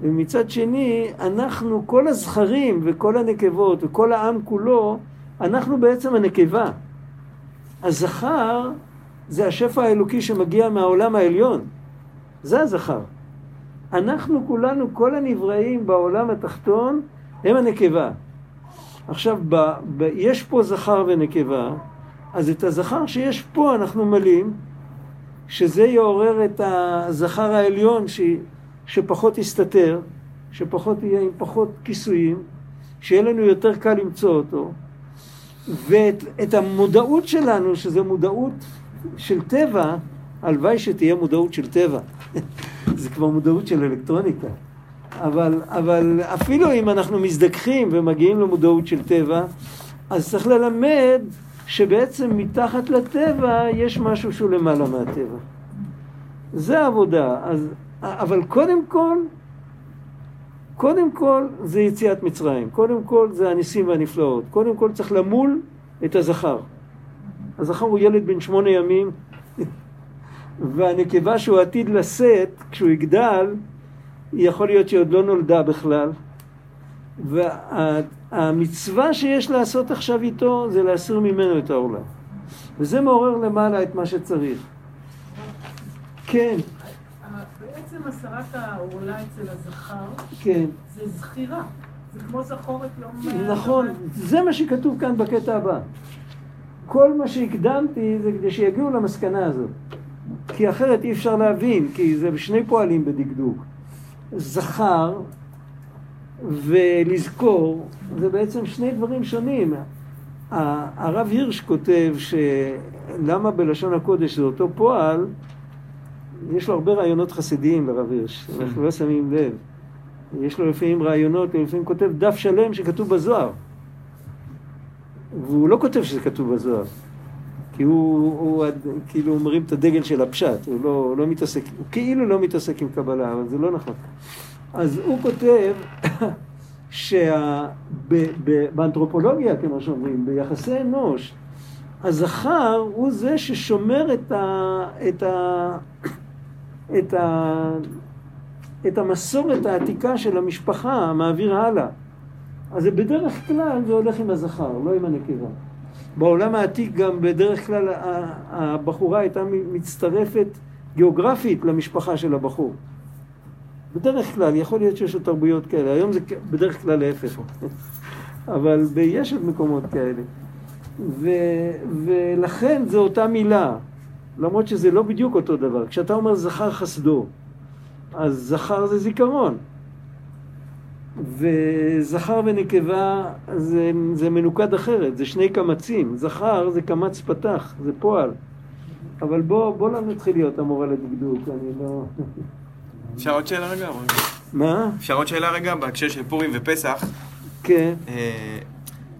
ומצד שני, אנחנו, כל הזכרים וכל הנקבות וכל העם כולו, אנחנו בעצם הנקבה. הזכר זה השפע האלוקי שמגיע מהעולם העליון. זה הזכר. אנחנו כולנו, כל הנבראים בעולם התחתון, הם הנקבה. עכשיו, ב, ב, יש פה זכר ונקבה, אז את הזכר שיש פה אנחנו מלאים, שזה יעורר את הזכר העליון ש, שפחות יסתתר, שפחות יהיה עם פחות כיסויים, שיהיה לנו יותר קל למצוא אותו. ואת המודעות שלנו, שזו מודעות של טבע, הלוואי שתהיה מודעות של טבע. זה כבר מודעות של אלקטרוניקה. אבל, אבל אפילו אם אנחנו מזדככים ומגיעים למודעות של טבע, אז צריך ללמד שבעצם מתחת לטבע יש משהו שהוא למעלה מהטבע. זה העבודה. אז, אבל קודם כל, קודם כל זה יציאת מצרים, קודם כל זה הניסים והנפלאות, קודם כל צריך למול את הזכר. הזכר הוא ילד בן שמונה ימים, והנקבה שהוא עתיד לשאת, כשהוא יגדל, יכול להיות שהיא עוד לא נולדה בכלל. והמצווה שיש לעשות עכשיו איתו זה להסיר ממנו את העולם. וזה מעורר למעלה את מה שצריך. כן. בעצם הסרת העורלה אצל הזכר, כן. זה זכירה. זה כמו זכורת לא... נכון, זה מה שכתוב כאן בקטע הבא. כל מה שהקדמתי זה כדי שיגיעו למסקנה הזאת. כי אחרת אי אפשר להבין, כי זה שני פועלים בדקדוק. זכר ולזכור זה בעצם שני דברים שונים. הרב הירש כותב שלמה בלשון הקודש זה אותו פועל, יש לו הרבה רעיונות חסידיים לרב הירש, אנחנו לא שמים לב. יש לו לפעמים רעיונות, הוא לפעמים כותב דף שלם שכתוב בזוהר. והוא לא כותב שזה כתוב בזוהר, כי הוא, הוא כאילו מרים את הדגל של הפשט, הוא לא, לא מתעסק, הוא כאילו לא מתעסק עם קבלה, אבל זה לא נכון. אז הוא כותב שבאנתרופולוגיה, כמו שאומרים, ביחסי אנוש, הזכר הוא זה ששומר את, ה, את, ה, את, ה, את המסורת העתיקה של המשפחה, מעביר הלאה. אז בדרך כלל זה הולך עם הזכר, לא עם הנקבה. בעולם העתיק גם בדרך כלל הבחורה הייתה מצטרפת גיאוגרפית למשפחה של הבחור. בדרך כלל, יכול להיות שיש עוד תרבויות כאלה, היום זה בדרך כלל להפך. אבל יש עוד מקומות כאלה. ו, ולכן זו אותה מילה, למרות שזה לא בדיוק אותו דבר. כשאתה אומר זכר חסדו, אז זכר זה זיכרון. וזכר ונקבה זה, זה מנוקד אחרת, זה שני קמצים. זכר זה קמץ פתח, זה פועל. אבל בוא, בוא לא נתחיל להיות המורה לדקדוק, אני לא... אפשר עוד שאלה רגע? מה? אפשר עוד שאלה רגע בהקשר של פורים ופסח? כן. אה,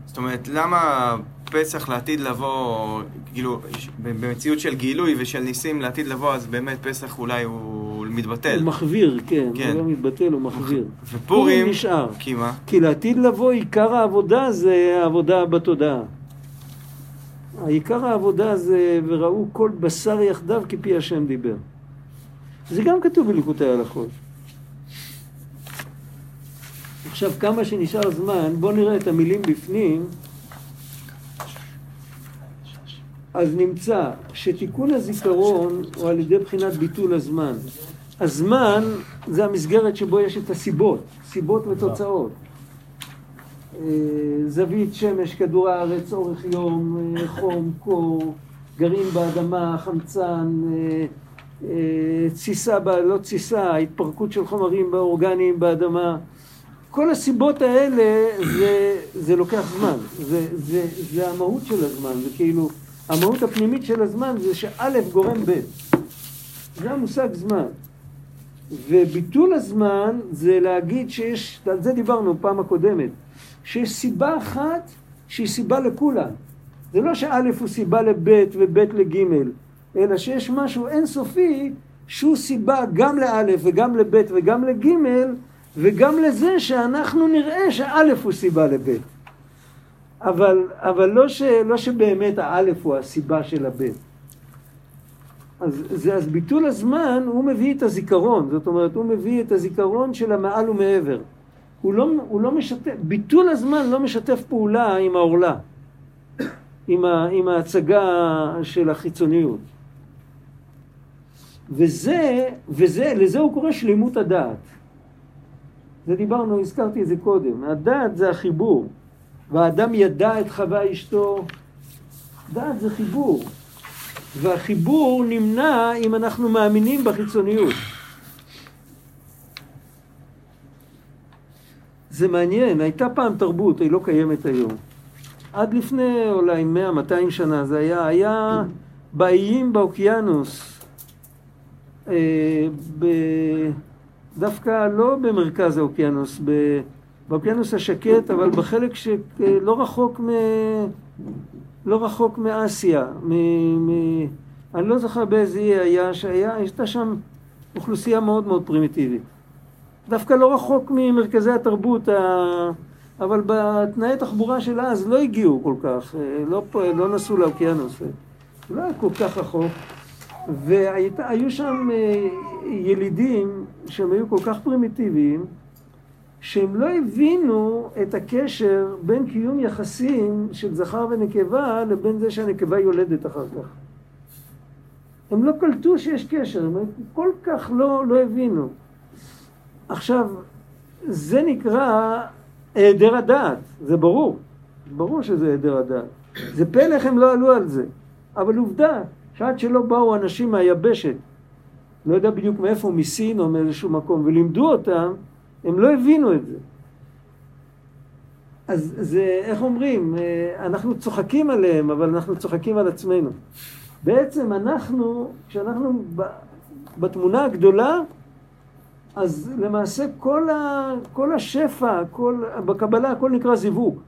זאת אומרת, למה פסח לעתיד לבוא, כאילו, במציאות של גילוי ושל ניסים לעתיד לבוא, אז באמת פסח אולי הוא מתבטל. הוא מחוויר, כן. כן. הוא לא מתבטל, הוא מחוויר. ופורים, נשאר. כי מה? כי לעתיד לבוא, עיקר העבודה זה העבודה בתודעה. העיקר העבודה זה וראו כל בשר יחדיו כפי השם דיבר. זה גם כתוב בליקוטי ההלכות. עכשיו, כמה שנשאר זמן, בואו נראה את המילים בפנים. אז נמצא שתיקון הזיכרון הוא על ידי בחינת ביטול הזמן. הזמן זה המסגרת שבו יש את הסיבות, סיבות ותוצאות. אה, זווית שמש, כדור הארץ, אורך יום, אה, חום, קור, גרעין באדמה, חמצן, אה, תסיסה, לא תסיסה, התפרקות של חומרים אורגניים באדמה. כל הסיבות האלה זה, זה לוקח זמן, זה, זה, זה המהות של הזמן, זה כאילו, המהות הפנימית של הזמן זה שא' גורם ב', זה המושג זמן. וביטול הזמן זה להגיד שיש, על זה דיברנו פעם הקודמת, שיש סיבה אחת שהיא סיבה לכולם. זה לא שא' הוא סיבה לב' וב' לג', אלא שיש משהו אינסופי שהוא סיבה גם לא' וגם לב' וגם לג' וגם לזה שאנחנו נראה שא' הוא סיבה לב'. אבל, אבל לא, ש, לא שבאמת האלף הוא הסיבה של הב'. אז, זה, אז ביטול הזמן, הוא מביא את הזיכרון, זאת אומרת, הוא מביא את הזיכרון של המעל ומעבר. הוא לא, הוא לא משתף, ביטול הזמן לא משתף פעולה עם העורלה, עם, עם ההצגה של החיצוניות. וזה, וזה, לזה הוא קורא שלימות הדעת. זה דיברנו, הזכרתי את זה קודם. הדעת זה החיבור. והאדם ידע את חווה אשתו. דעת זה חיבור. והחיבור נמנע אם אנחנו מאמינים בחיצוניות. זה מעניין, הייתה פעם תרבות, היא לא קיימת היום. עד לפני אולי 100-200 שנה זה היה, היה באיים באוקיינוס, אה, ב... דווקא לא במרכז האוקיינוס, ב... באוקיינוס השקט, אבל בחלק שלא רחוק מ... לא רחוק מאסיה, מ... מ... אני לא זוכר באיזה אי היה, שהיה, הייתה שם אוכלוסייה מאוד מאוד פרימיטיבית. דווקא לא רחוק ממרכזי התרבות, ה... אבל בתנאי תחבורה של אז לא הגיעו כל כך, לא, לא נסעו לאוקיינוס, לא היה כל כך רחוק. והיו שם ילידים שהם היו כל כך פרימיטיביים, שהם לא הבינו את הקשר בין קיום יחסים של זכר ונקבה לבין זה שהנקבה יולדת אחר כך. הם לא קלטו שיש קשר, הם כל כך לא, לא הבינו. עכשיו, זה נקרא היעדר הדעת, זה ברור, ברור שזה היעדר הדעת. זה פלא איך הם לא עלו על זה, אבל עובדה שעד שלא באו אנשים מהיבשת, לא יודע בדיוק מאיפה, מסין או מאיזשהו מקום, ולימדו אותם, הם לא הבינו את זה. אז זה, איך אומרים, אנחנו צוחקים עליהם, אבל אנחנו צוחקים על עצמנו. בעצם אנחנו, כשאנחנו בתמונה הגדולה, אז למעשה כל, ה, כל השפע, כל, בקבלה הכל נקרא זיווג.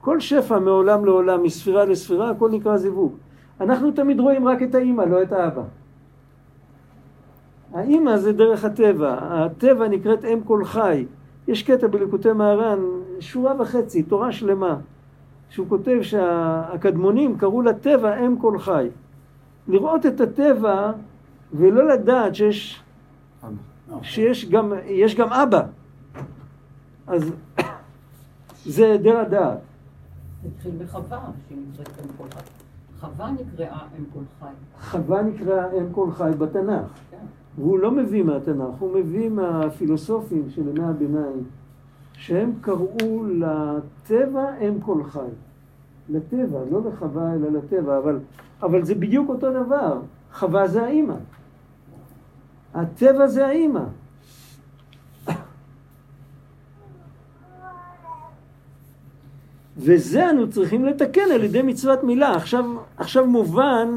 כל שפע מעולם לעולם, מספירה לספירה, הכל נקרא זיווג. אנחנו תמיד רואים רק את האימא, לא את האבא. האימא זה דרך הטבע, הטבע נקראת אם כל חי. יש קטע בליקוטי מהר"ן, שורה וחצי, תורה שלמה, שהוא כותב שהקדמונים קראו לטבע אם כל חי. לראות את הטבע ולא לדעת שיש, שיש גם, יש גם אבא. אז זה היעדר הדעת. התחיל בחווה, שהיא נקראת אם כל חי. חווה נקראה אם כל חי. חווה נקראה אם כל חי בתנ"ך. כן. והוא לא מביא מהתנ"ך, הוא מביא מהפילוסופים של ימי הביניים, שהם קראו לטבע אם כל חי. לטבע, לא לחווה אלא לטבע, אבל, אבל זה בדיוק אותו דבר. חווה זה האימא. הטבע זה האימא. וזה אנו צריכים לתקן על ידי מצוות מילה. עכשיו, עכשיו מובן,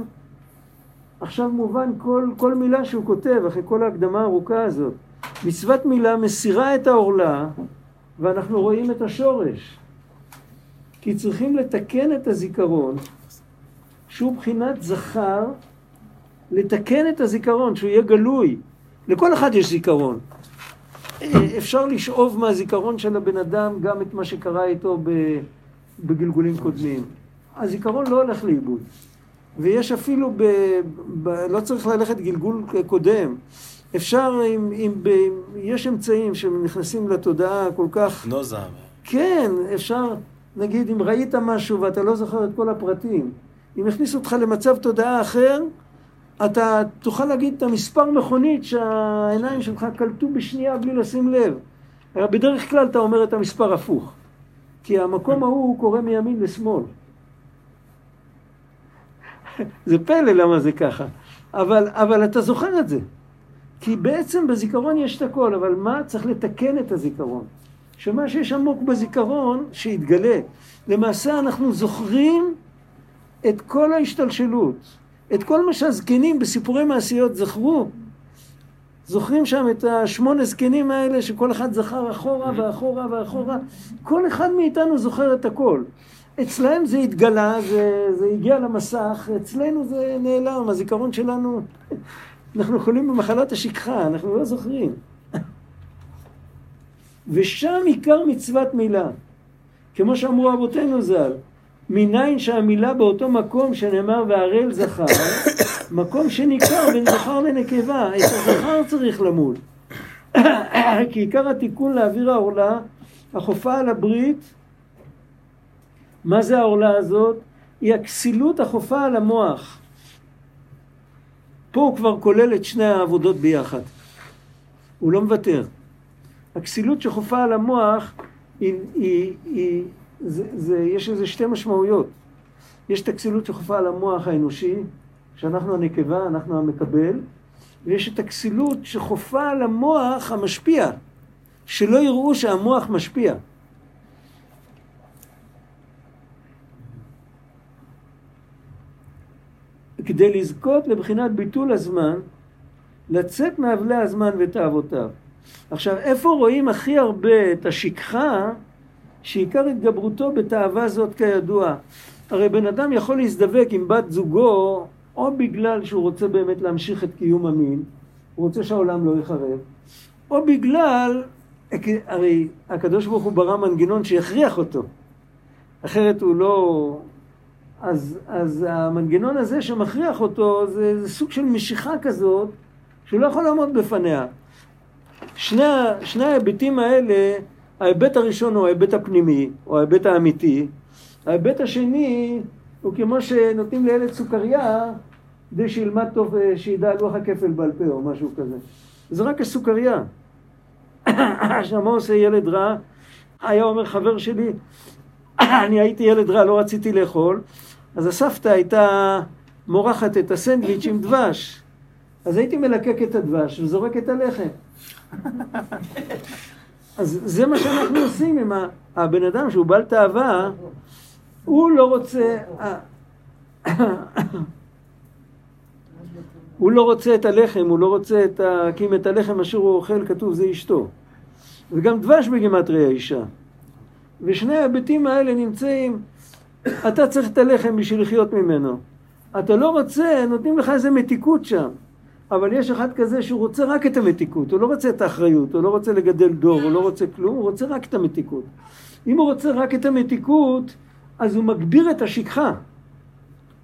עכשיו מובן כל, כל מילה שהוא כותב אחרי כל ההקדמה הארוכה הזאת. מצוות מילה מסירה את העורלה ואנחנו רואים את השורש. כי צריכים לתקן את הזיכרון, שהוא בחינת זכר, לתקן את הזיכרון, שהוא יהיה גלוי. לכל אחד יש זיכרון. אפשר לשאוב מהזיכרון של הבן אדם גם את מה שקרה איתו בגלגולים קודמים. הזיכרון לא הולך לאיבוד. ויש אפילו, ב, ב, לא צריך ללכת גלגול קודם. אפשר, אם, אם ב, יש אמצעים שנכנסים לתודעה כל כך... נוזה. כן, אפשר, נגיד, אם ראית משהו ואתה לא זוכר את כל הפרטים, אם יכניסו אותך למצב תודעה אחר, אתה תוכל להגיד את המספר מכונית שהעיניים שלך קלטו בשנייה בלי לשים לב. בדרך כלל אתה אומר את המספר הפוך. כי המקום ההוא קורה מימין לשמאל. זה פלא למה זה ככה. אבל, אבל אתה זוכר את זה. כי בעצם בזיכרון יש את הכל, אבל מה? צריך לתקן את הזיכרון. שמה שיש עמוק בזיכרון, שיתגלה. למעשה אנחנו זוכרים את כל ההשתלשלות, את כל מה שהזקנים בסיפורי מעשיות זכרו. זוכרים שם את השמונה זקנים האלה שכל אחד זכר אחורה ואחורה ואחורה? כל אחד מאיתנו זוכר את הכל. אצלהם זה התגלה, זה, זה הגיע למסך, אצלנו זה נעלם, הזיכרון שלנו, אנחנו חולים במחלת השכחה, אנחנו לא זוכרים. ושם עיקר מצוות מילה. כמו שאמרו אבותינו ז"ל, מניין שהמילה באותו מקום שנאמר והראל זכר, מקום שניכר בין זכר לנקבה, את הזכר צריך למול. כי עיקר התיקון לאוויר העורלה, החופה על הברית, מה זה העורלה הזאת? היא הכסילות החופה על המוח. פה הוא כבר כולל את שני העבודות ביחד. הוא לא מוותר. הכסילות שחופה על המוח, היא, היא, היא, זה, זה, יש לזה שתי משמעויות. יש את הכסילות שחופה על המוח האנושי, שאנחנו הנקבה, אנחנו המקבל, ויש את הכסילות שחופה על המוח המשפיע, שלא יראו שהמוח משפיע. כדי לזכות לבחינת ביטול הזמן, לצאת מאבלי הזמן ותאוותיו. עכשיו, איפה רואים הכי הרבה את השכחה שעיקר התגברותו בתאווה זאת כידוע? הרי בן אדם יכול להזדבק עם בת זוגו או בגלל שהוא רוצה באמת להמשיך את קיום המין, הוא רוצה שהעולם לא יחרב, או בגלל, הרי הקדוש ברוך הוא ברא מנגנון שיכריח אותו, אחרת הוא לא... אז, אז המנגנון הזה שמכריח אותו זה, זה סוג של משיכה כזאת שהוא לא יכול לעמוד בפניה. שני, שני ההיבטים האלה, ההיבט הראשון הוא ההיבט הפנימי, או ההיבט האמיתי, ההיבט השני הוא כמו שנותנים לילד סוכריה כדי שילמד טוב, אה, שידע לוח הכפל בעל פה או משהו כזה. זה רק הסוכריה. עכשיו מה עושה ילד רע? היה אומר חבר שלי, אני הייתי ילד רע, לא רציתי לאכול, אז הסבתא הייתה מורחת את הסנדוויץ' עם דבש. אז הייתי מלקק את הדבש וזורק את הלחם. אז זה מה שאנחנו עושים עם הבן אדם שהוא בעל תאווה, הוא לא רוצה... הוא לא רוצה את הלחם, הוא לא רוצה את ה... כי אם את הלחם אשר הוא אוכל, כתוב זה אשתו. וגם דבש בגימטריה אישה. ושני ההיבטים האלה נמצאים, אתה צריך את הלחם בשביל לחיות ממנו. אתה לא רוצה, נותנים לך איזה מתיקות שם. אבל יש אחד כזה שהוא רוצה רק את המתיקות, הוא לא רוצה את האחריות, הוא לא רוצה לגדל דור, הוא לא רוצה כלום, הוא רוצה רק את המתיקות. אם הוא רוצה רק את המתיקות, אז הוא מגביר את השכחה.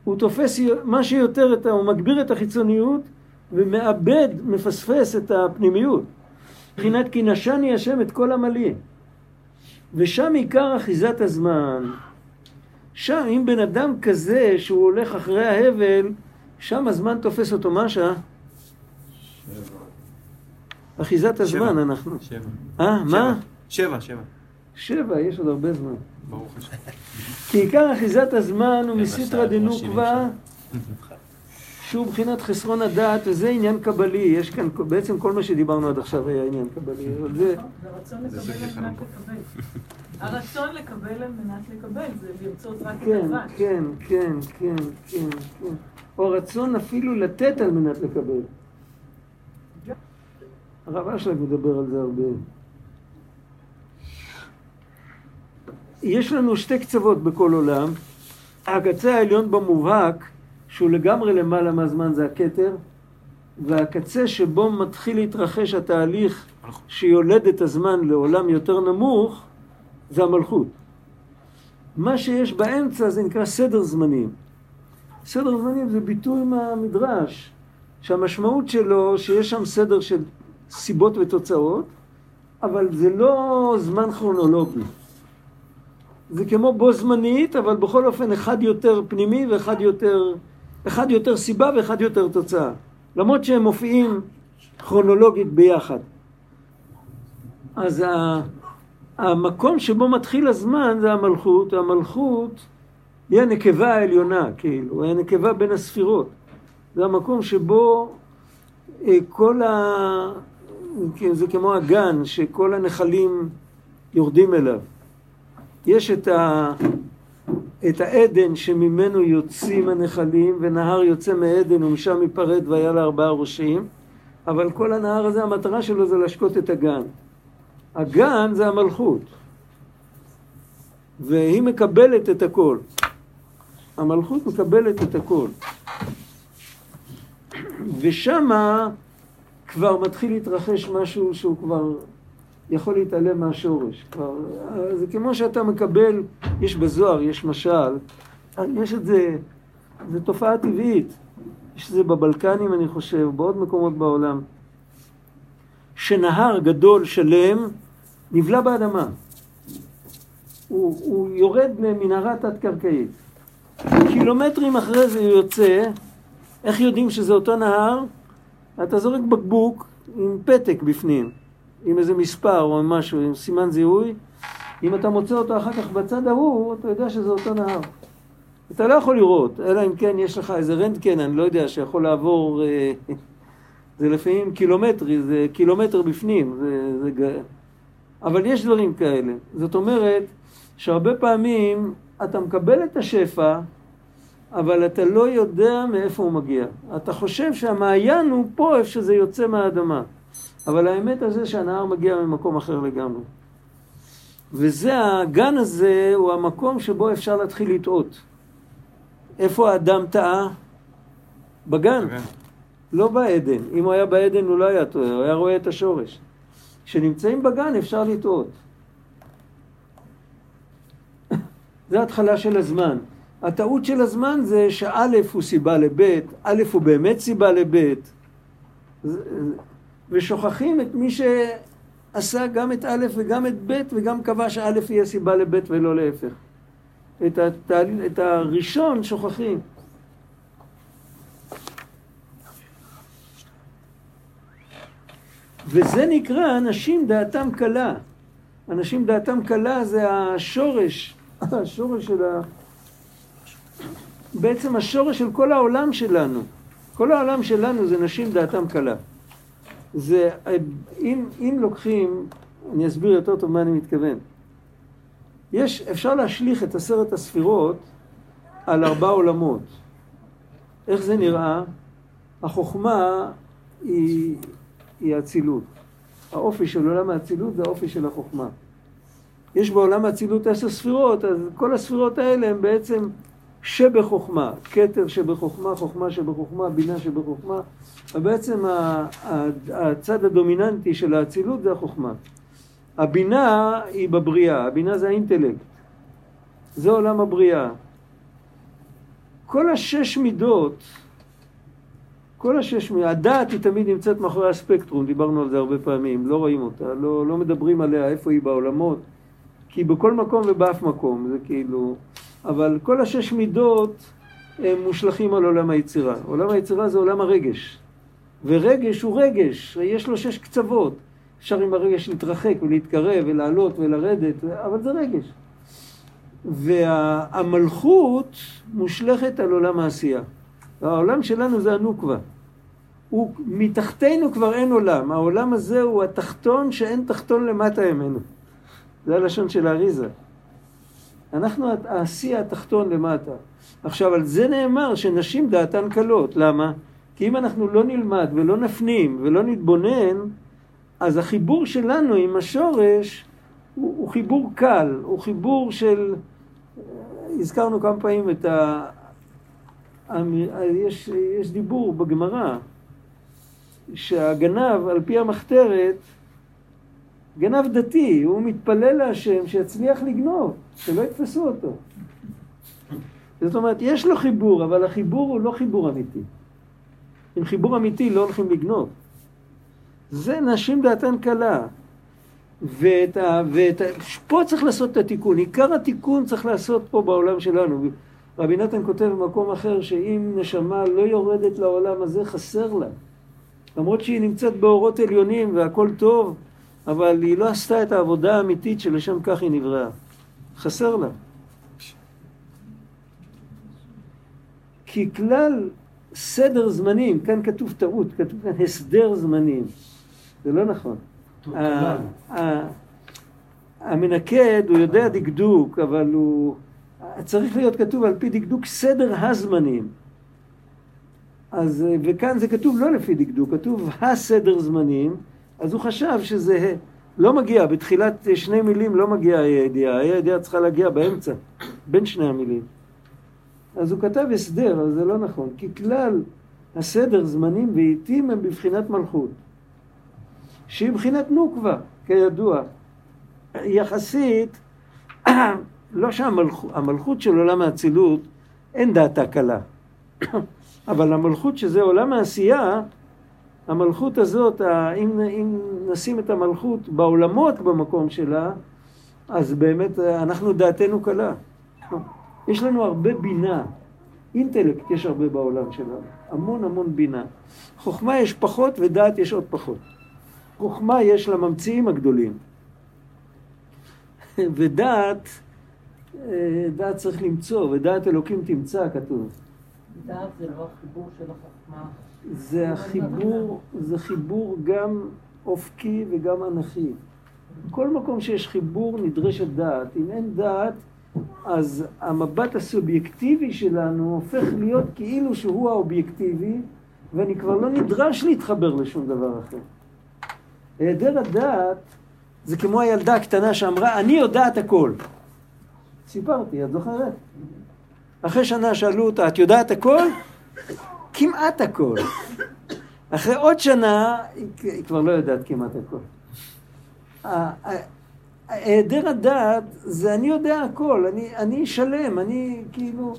הוא תופס מה שיותר, את, הוא מגביר את החיצוניות ומאבד, מפספס את הפנימיות. מבחינת כי נשני השם את כל עמלי. ושם עיקר אחיזת הזמן. שם, אם בן אדם כזה שהוא הולך אחרי ההבל, שם הזמן תופס אותו מה שעה? אחיזת הזמן אנחנו. שבע. אה, מה? שבע, שבע. שבע, יש עוד הרבה זמן. ברוך השם. כי עיקר אחיזת הזמן הוא מסיתרא שעה, כמו דנוקבה, שהוא מבחינת חסרון הדעת, וזה עניין קבלי. יש כאן, בעצם כל מה שדיברנו עד עכשיו היה עניין קבלי. אבל זה, הרצון זה לקבל שקר על מנת חלום. לקבל. הרצון לקבל על מנת לקבל, זה לרצות רק את כן, הדבש. כן, כן, כן, כן, כן. או רצון אפילו לתת על מנת לקבל. הרב אשלג מדבר על זה הרבה. יש לנו שתי קצוות בכל עולם. הקצה העליון במובהק, שהוא לגמרי למעלה מהזמן, זה הכתר, והקצה שבו מתחיל להתרחש התהליך שיולד את הזמן לעולם יותר נמוך, זה המלכות. מה שיש באמצע זה נקרא סדר זמנים. סדר זמנים זה ביטוי מהמדרש, שהמשמעות שלו שיש שם סדר של סיבות ותוצאות, אבל זה לא זמן כרונולוגי. זה כמו בו זמנית, אבל בכל אופן אחד יותר פנימי ואחד יותר, אחד יותר סיבה ואחד יותר תוצאה. למרות שהם מופיעים כרונולוגית ביחד. אז ה- המקום שבו מתחיל הזמן זה המלכות, המלכות היא הנקבה העליונה, כאילו, היא הנקבה בין הספירות. זה המקום שבו אה, כל ה... כן, זה כמו הגן, שכל הנחלים יורדים אליו. יש את, ה... את העדן שממנו יוצאים הנחלים, ונהר יוצא מעדן ומשם ייפרד והיה לה ארבעה ראשים, אבל כל הנהר הזה, המטרה שלו זה להשקות את הגן. הגן זה המלכות, והיא מקבלת את הכל. המלכות מקבלת את הכל. ושמה כבר מתחיל להתרחש משהו שהוא כבר יכול להתעלם מהשורש. כבר, זה כמו שאתה מקבל, יש בזוהר, יש משל, יש את זה, זו תופעה טבעית. יש את זה בבלקנים, אני חושב, בעוד מקומות בעולם. שנהר גדול, שלם, נבלע באדמה. הוא, הוא יורד למנהרה תת-קרקעית. קילומטרים אחרי זה הוא יוצא, איך יודעים שזה אותו נהר? אתה זורק בקבוק עם פתק בפנים, עם איזה מספר או משהו, עם סימן זיהוי. אם אתה מוצא אותו אחר כך בצד ההוא, אתה יודע שזה אותו נהר. אתה לא יכול לראות, אלא אם כן יש לך איזה רנטקן, אני לא יודע, שיכול לעבור, אה, זה לפעמים קילומטרי, זה קילומטר בפנים, זה, זה, אבל יש דברים כאלה. זאת אומרת שהרבה פעמים אתה מקבל את השפע, אבל אתה לא יודע מאיפה הוא מגיע. אתה חושב שהמעיין הוא פה איפה שזה יוצא מהאדמה. אבל האמת הזה שהנהר מגיע ממקום אחר לגמרי. וזה, הגן הזה הוא המקום שבו אפשר להתחיל לטעות. איפה האדם טעה? בגן, כן. לא בעדן. אם הוא היה בעדן הוא לא היה טועה, הוא היה רואה את השורש. כשנמצאים בגן אפשר לטעות. זה התחלה של הזמן. הטעות של הזמן זה שא' הוא סיבה לב', א' הוא באמת סיבה לב', ושוכחים את מי שעשה גם את א' וגם את ב' וגם קבע שא' יהיה סיבה לב' ולא להפך. את, התהל... את הראשון שוכחים. וזה נקרא אנשים דעתם קלה. אנשים דעתם קלה זה השורש, השורש של ה... בעצם השורש של כל העולם שלנו. כל העולם שלנו זה נשים דעתם קלה. זה, אם, אם לוקחים, אני אסביר יותר טוב מה אני מתכוון. יש, אפשר להשליך את עשרת הספירות על ארבע עולמות. איך זה נראה? החוכמה היא, היא האצילות. האופי של עולם האצילות זה האופי של החוכמה. יש בעולם האצילות עשר ספירות, אז כל הספירות האלה הן בעצם שבחוכמה, כתר שבחוכמה, חוכמה שבחוכמה, בינה שבחוכמה, ובעצם הצד הדומיננטי של האצילות זה החוכמה. הבינה היא בבריאה, הבינה זה האינטלקט, זה עולם הבריאה. כל השש מידות, כל השש מידות, הדעת היא תמיד נמצאת מאחורי הספקטרום, דיברנו על זה הרבה פעמים, לא רואים אותה, לא, לא מדברים עליה, איפה היא בעולמות, כי בכל מקום ובאף מקום, זה כאילו... אבל כל השש מידות הם מושלכים על עולם היצירה. עולם היצירה זה עולם הרגש. ורגש הוא רגש, יש לו שש קצוות. אפשר עם הרגש להתרחק ולהתקרב ולעלות ולרדת, אבל זה רגש. והמלכות מושלכת על עולם העשייה. העולם שלנו זה הנוקבה. הוא, מתחתנו כבר אין עולם. העולם הזה הוא התחתון שאין תחתון למטה ממנו. זה הלשון של האריזה. אנחנו השיא התחתון למטה. עכשיו, על זה נאמר שנשים דעתן קלות. למה? כי אם אנחנו לא נלמד ולא נפנים ולא נתבונן, אז החיבור שלנו עם השורש הוא, הוא חיבור קל, הוא חיבור של... הזכרנו כמה פעמים את ה... יש, יש דיבור בגמרא שהגנב על פי המחתרת גנב דתי, הוא מתפלל להשם שיצליח לגנוב, שלא יתפסו אותו. זאת אומרת, יש לו חיבור, אבל החיבור הוא לא חיבור אמיתי. עם חיבור אמיתי לא הולכים לגנוב. זה נשים דעתן קלה. ואת ה, ואת ה, פה צריך לעשות את התיקון. עיקר התיקון צריך לעשות פה בעולם שלנו. רבי נתן כותב במקום אחר שאם נשמה לא יורדת לעולם הזה, חסר לה. למרות שהיא נמצאת באורות עליונים והכל טוב, אבל היא לא עשתה את העבודה האמיתית שלשם כך היא נבראה. חסר לה. כי כלל סדר זמנים, כאן כתוב טעות, כתוב כאן הסדר זמנים. זה לא נכון. המנקד, הוא יודע דקדוק, אבל הוא... צריך להיות כתוב על פי דקדוק סדר הזמנים. אז, וכאן זה כתוב לא לפי דקדוק, כתוב הסדר זמנים, אז הוא חשב שזה לא מגיע, בתחילת שני מילים לא מגיעה הידיעה, הידיעה צריכה להגיע באמצע, בין שני המילים. אז הוא כתב הסדר, אבל זה לא נכון, כי כלל הסדר זמנים ועיתים הם בבחינת מלכות, שהיא בבחינת נוקבה, כידוע. יחסית, לא שהמלכות של עולם האצילות, אין דעתה קלה. אבל המלכות שזה עולם העשייה, המלכות הזאת, אם, נשים את המלכות בעולמות במקום שלה, אז באמת אנחנו דעתנו קלה. יש לנו הרבה בינה, אינטלקט יש הרבה בעולם שלנו, המון המון בינה. חוכמה יש פחות ודעת יש עוד פחות. חוכמה יש לממציאים הגדולים. ודעת, אה, דעת צריך למצוא, ודעת אלוקים תמצא, כתוב. דעת זה לא החיבור של החוכמה. זה החיבור, זה חיבור גם אופקי וגם אנכי. בכל מקום שיש חיבור נדרשת דעת. אם אין דעת, אז המבט הסובייקטיבי שלנו הופך להיות כאילו שהוא האובייקטיבי, ואני כבר לא נדרש להתחבר לשום דבר אחר. היעדר הדעת זה כמו הילדה הקטנה שאמרה, אני יודעת הכל. סיפרתי, את זוכרת? אחרי שנה שאלו אותה, את יודעת הכל? כמעט הכל. אחרי עוד שנה, היא כבר לא יודעת כמעט הכל. היעדר הדעת זה אני יודע הכל, אני, אני שלם, אני כאילו,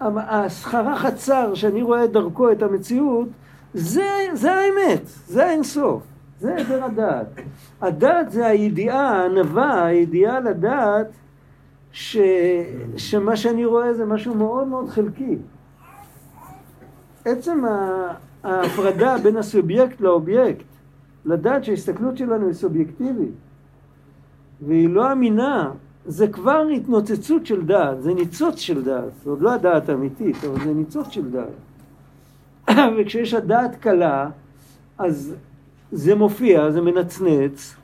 הסחרה חצר שאני רואה דרכו את המציאות, זה, זה האמת, זה האינסוף, זה היעדר הדעת. הדעת זה הידיעה, הענווה, הידיעה לדעת ש, שמה שאני רואה זה משהו מאוד מאוד חלקי. עצם ההפרדה בין הסובייקט לאובייקט, לדעת שההסתכלות שלנו היא סובייקטיבית, והיא לא אמינה, זה כבר התנוצצות של דעת, זה ניצוץ של דעת, זה עוד לא הדעת האמיתית, אבל זה ניצוץ של דעת. וכשיש הדעת קלה, אז זה מופיע, זה מנצנץ,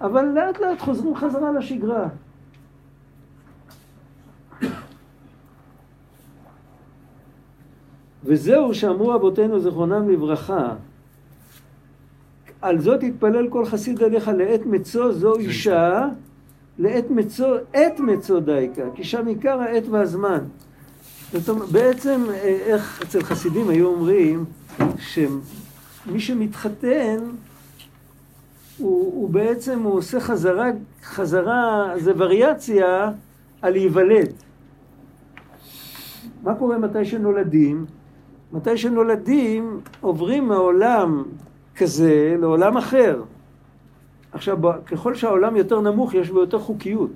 אבל לאט לאט חוזרים חזרה לשגרה. וזהו שאמרו אבותינו זכרונם לברכה, על זאת התפלל כל חסיד עליך לעת מצו זו אישה, לעת מצו, עת מצו דייקה, כי שם עיקר העת והזמן. זאת אומרת, בעצם, אה, איך אצל חסידים היו אומרים, שמי שמתחתן, הוא, הוא בעצם, הוא עושה חזרה, חזרה, זה וריאציה על להיוולד. מה קורה מתי שנולדים? מתי שנולדים עוברים מעולם כזה לעולם אחר. עכשיו, ככל שהעולם יותר נמוך, יש בו יותר חוקיות.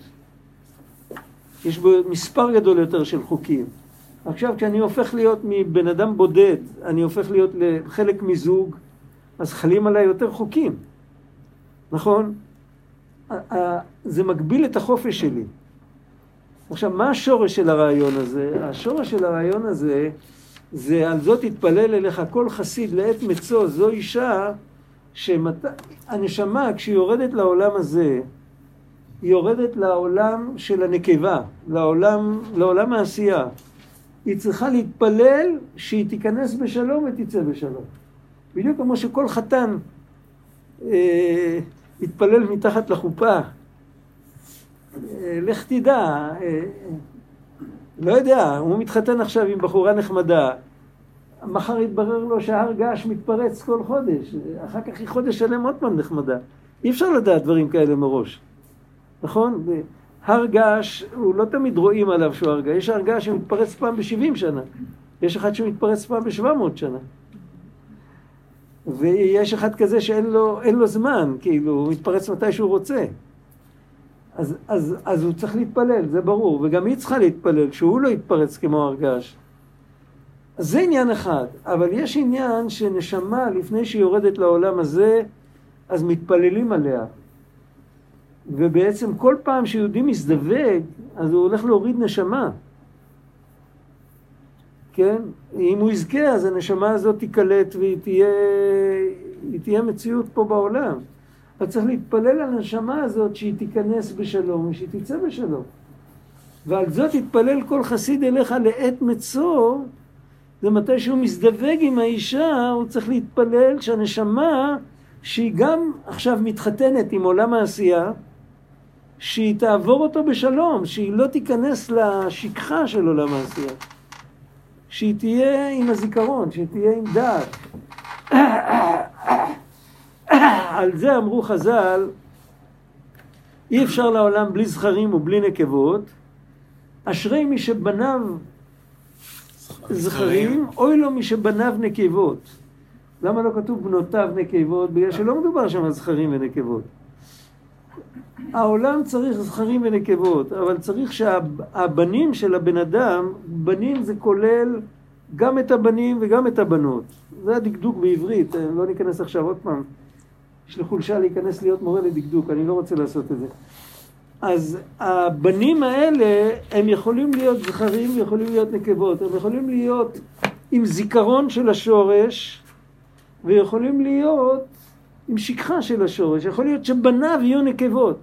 יש בו מספר גדול יותר של חוקים. עכשיו, כשאני הופך להיות מבן אדם בודד, אני הופך להיות לחלק מזוג, אז חלים עליי יותר חוקים, נכון? זה מגביל את החופש שלי. עכשיו, מה השורש של הרעיון הזה? השורש של הרעיון הזה זה על זאת יתפלל אליך כל חסיד לעת מצוא, זו אישה שהנשמה כשהיא יורדת לעולם הזה, היא יורדת לעולם של הנקבה, לעולם, לעולם העשייה. היא צריכה להתפלל שהיא תיכנס בשלום ותצא בשלום. בדיוק כמו שכל חתן אה, יתפלל מתחת לחופה. אה, לך תדע, אה, לא יודע, הוא מתחתן עכשיו עם בחורה נחמדה, מחר יתברר לו שההר געש מתפרץ כל חודש, אחר כך היא חודש שלם עוד פעם נחמדה. אי אפשר לדעת דברים כאלה מראש, נכון? הר געש, הוא לא תמיד רואים עליו שהוא הר געש, יש הר געש שמתפרץ פעם ב-70 שנה, יש אחד שמתפרץ פעם ב-700 שנה. ויש אחד כזה שאין לו, לו זמן, כאילו, הוא מתפרץ מתי שהוא רוצה. אז, אז, אז הוא צריך להתפלל, זה ברור, וגם היא צריכה להתפלל, כשהוא לא יתפרץ כמו הר געש. אז זה עניין אחד, אבל יש עניין שנשמה לפני שהיא יורדת לעולם הזה, אז מתפללים עליה. ובעצם כל פעם שיהודי מזדווג, אז הוא הולך להוריד נשמה. כן? אם הוא יזכה, אז הנשמה הזאת תיקלט והיא תהיה, תהיה מציאות פה בעולם. אז צריך להתפלל על הנשמה הזאת שהיא תיכנס בשלום ושהיא תצא בשלום. ועל זאת יתפלל כל חסיד אליך לעת מצוא, זה מתי שהוא מזדווג עם האישה, הוא צריך להתפלל שהנשמה, שהיא גם עכשיו מתחתנת עם עולם העשייה, שהיא תעבור אותו בשלום, שהיא לא תיכנס לשכחה של עולם העשייה. שהיא תהיה עם הזיכרון, שהיא תהיה עם דעת. על זה אמרו חז"ל, אי אפשר לעולם בלי זכרים ובלי נקבות, אשרי מי שבניו זכרים, אוי לו מי שבניו נקבות. למה לא כתוב בנותיו נקבות? בגלל שלא מדובר שם על זכרים ונקבות. העולם צריך זכרים ונקבות, אבל צריך שהבנים של הבן אדם, בנים זה כולל גם את הבנים וגם את הבנות. זה הדקדוק בעברית, לא ניכנס עכשיו עוד פעם. יש לי חולשה להיכנס להיות מורה לדקדוק, אני לא רוצה לעשות את זה. אז הבנים האלה, הם יכולים להיות זכרים ויכולים להיות נקבות, הם יכולים להיות עם זיכרון של השורש ויכולים להיות עם שכחה של השורש, יכול להיות שבניו יהיו נקבות.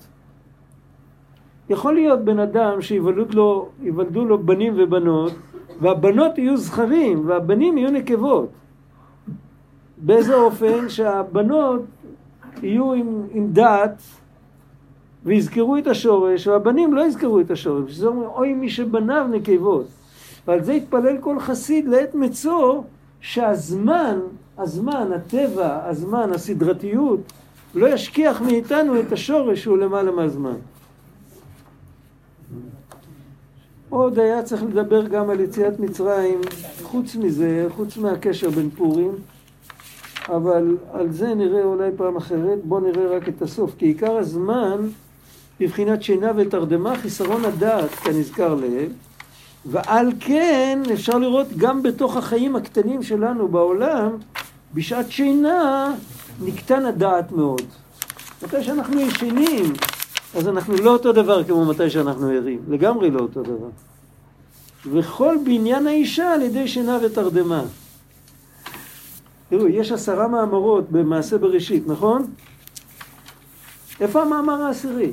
יכול להיות בן אדם שיוולדו לו, לו בנים ובנות והבנות יהיו זכרים והבנים יהיו נקבות. באיזה אופן שהבנות יהיו עם, עם דעת ויזכרו את השורש, והבנים לא יזכרו את השורש. שזה אומר, אוי מי שבניו נקבות. ועל זה יתפלל כל חסיד לעת מצוא, שהזמן, הזמן, הטבע, הזמן, הסדרתיות, לא ישכיח מאיתנו את השורש שהוא למעלה מהזמן. עוד היה צריך לדבר גם על יציאת מצרים, חוץ מזה, חוץ מהקשר בין פורים, אבל על זה נראה אולי פעם אחרת, בואו נראה רק את הסוף, כי עיקר הזמן בבחינת שינה ותרדמה, חיסרון הדעת כנזכר לעיל, ועל כן אפשר לראות גם בתוך החיים הקטנים שלנו בעולם, בשעת שינה נקטן הדעת מאוד. מתי שאנחנו ישנים, אז אנחנו לא אותו דבר כמו מתי שאנחנו ערים, לגמרי לא אותו דבר. וכל בניין האישה על ידי שינה ותרדמה. תראו, יש עשרה מאמרות במעשה בראשית, נכון? איפה המאמר העשירי?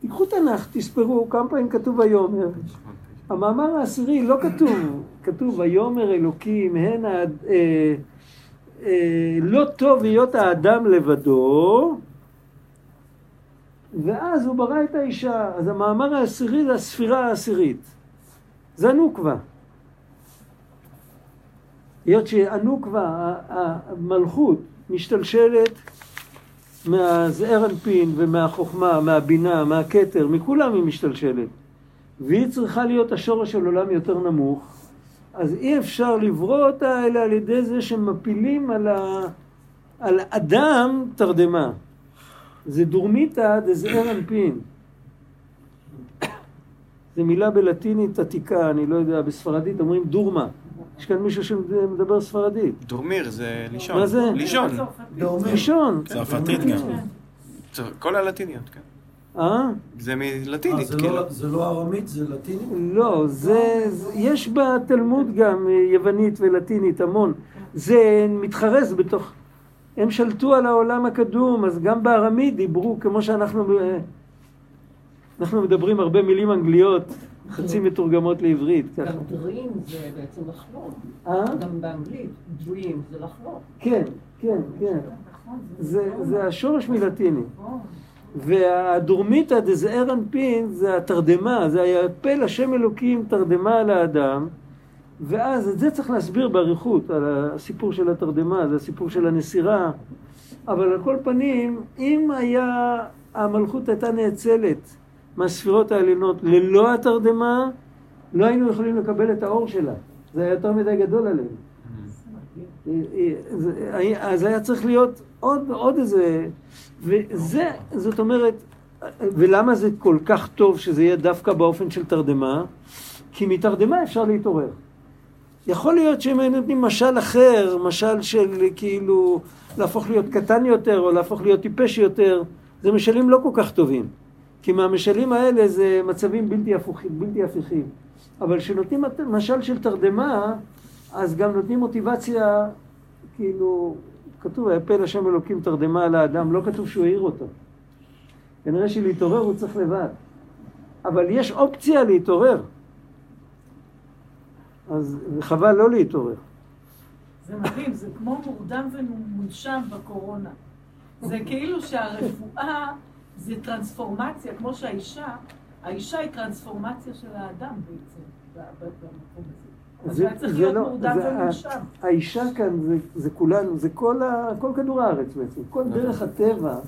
תיקחו תנ"ך, תספרו כמה פעמים כתוב ויאמר. המאמר העשירי לא כתוב, כתוב ויאמר אלוקים הן אה, אה, לא טוב היות האדם לבדו ואז הוא ברא את האישה. אז המאמר העשירי זה הספירה העשירית. זה הנוקבה. היות שהנוקבה, המלכות, משתלשלת מהזעיר אנפין ומהחוכמה, מהבינה, מהכתר, מכולם היא משתלשלת. והיא צריכה להיות השורש של עולם יותר נמוך, אז אי אפשר לברוא אותה אלא על ידי זה שמפילים על, ה... על אדם תרדמה. זה דורמיתא דזעיר אנפין. זו מילה בלטינית עתיקה, אני לא יודע, בספרדית אומרים דורמה. יש כאן מישהו שמדבר ספרדית. דורמיר זה לישון. מה זה? לישון. לישון. צרפתית גם. כל הלטיניות, כן. אה? זה מלטינית, כאילו. לא- זה לא ארמית, זה לטינית? לא, זה, זה, יש בתלמוד גם אה, יוונית ולטינית המון. זה מתחרז בתוך... הם שלטו על העולם הקדום, אז גם בארמית דיברו כמו שאנחנו... אה, אנחנו מדברים הרבה מילים אנגליות, חצי מתורגמות לעברית. ככה. גם dream זה בעצם לחלום. אה? גם באנגלית, dream זה לחלום. כן, כן, כן. זה, זה השורש מלטיני. והדורמיתא דזעיר אנפין זה התרדמה, זה היפל השם אלוקים תרדמה על האדם ואז את זה צריך להסביר באריכות, על הסיפור של התרדמה, זה הסיפור של הנסירה אבל על כל פנים, אם היה, המלכות הייתה נאצלת מהספירות העליונות ללא התרדמה, לא היינו יכולים לקבל את האור שלה, זה היה יותר מדי גדול עלינו אז היה צריך להיות עוד, עוד איזה... וזה, זאת אומרת, ולמה זה כל כך טוב שזה יהיה דווקא באופן של תרדמה? כי מתרדמה אפשר להתעורר. יכול להיות שאם היינו נותנים משל אחר, משל של כאילו להפוך להיות קטן יותר או להפוך להיות טיפש יותר, זה משלים לא כל כך טובים. כי מהמשלים האלה זה מצבים בלתי, הפוכים, בלתי הפיכים. אבל כשנותנים משל של תרדמה, אז גם נותנים מוטיבציה, כאילו, כתוב, היפל השם אלוקים תרדמה על האדם, לא כתוב שהוא העיר אותו. כנראה שלהתעורר הוא צריך לבד. אבל יש אופציה להתעורר. אז חבל לא להתעורר. זה מדהים, זה כמו מורדם ומונשם בקורונה. זה כאילו שהרפואה זה טרנספורמציה, כמו שהאישה, האישה היא טרנספורמציה של האדם בעצם, במקום הזה. אז זה- זה להיות לא- זה ה-. האישה כאן זה, זה כולנו, זה כל, ה, כל כדור הארץ בעצם, כל דרך הטבע.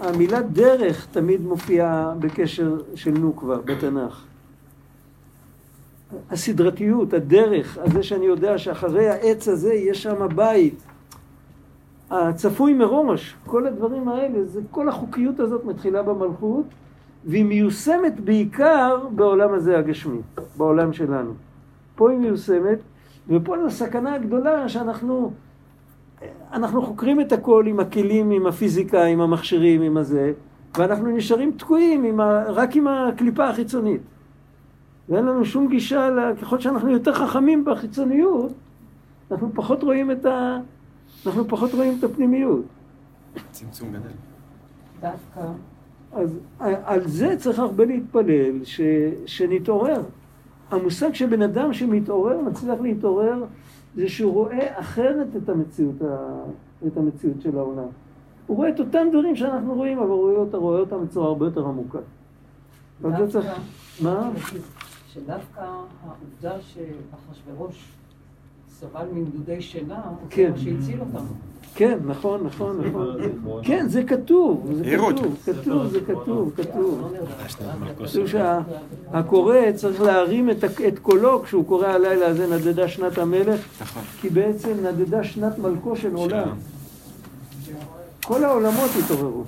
המילה דרך תמיד מופיעה בקשר של נוקבה בתנ"ך. הסדרתיות, הדרך, הזה שאני יודע שאחרי העץ הזה יש שם בית. הצפוי מראש, כל הדברים האלה, זה כל החוקיות הזאת מתחילה במלכות, והיא מיושמת בעיקר בעולם הזה הגשמי, בעולם שלנו. פה היא מיושמת, ופה זו הסכנה הגדולה שאנחנו אנחנו חוקרים את הכל עם הכלים, עם הפיזיקה, עם המכשירים, עם הזה, ואנחנו נשארים תקועים עם ה, רק עם הקליפה החיצונית. ואין לנו שום גישה, ככל שאנחנו יותר חכמים בחיצוניות, אנחנו פחות רואים את ה... אנחנו פחות רואים את הפנימיות. צמצום גדל. דווקא, אז על זה צריך הרבה להתפלל, ש, שנתעורר. המושג שבן אדם שמתעורר, מצליח להתעורר, זה שהוא רואה אחרת את המציאות, ה, את המציאות של העולם. הוא רואה את אותם דברים שאנחנו רואים, אבל הוא רואה אותם, רואה אותם בצורה הרבה יותר עמוקה. זה צריך... דווקא, מה? שדווקא העובדה שאחשוורוש סבל מנדודי שינה, כן. זה מה שהציל אותם. כן, נכון, נכון, נכון. כן, זה כתוב, זה. כתוב, כתוב, זה כתוב, כתוב. לא נראה. כתוב שהקורא צריך להרים את קולו כשהוא קורא הלילה הזה נדדה שנת המלך, נכון. כי בעצם נדדה שנת מלכו של עולם. כל העולמות התעוררו.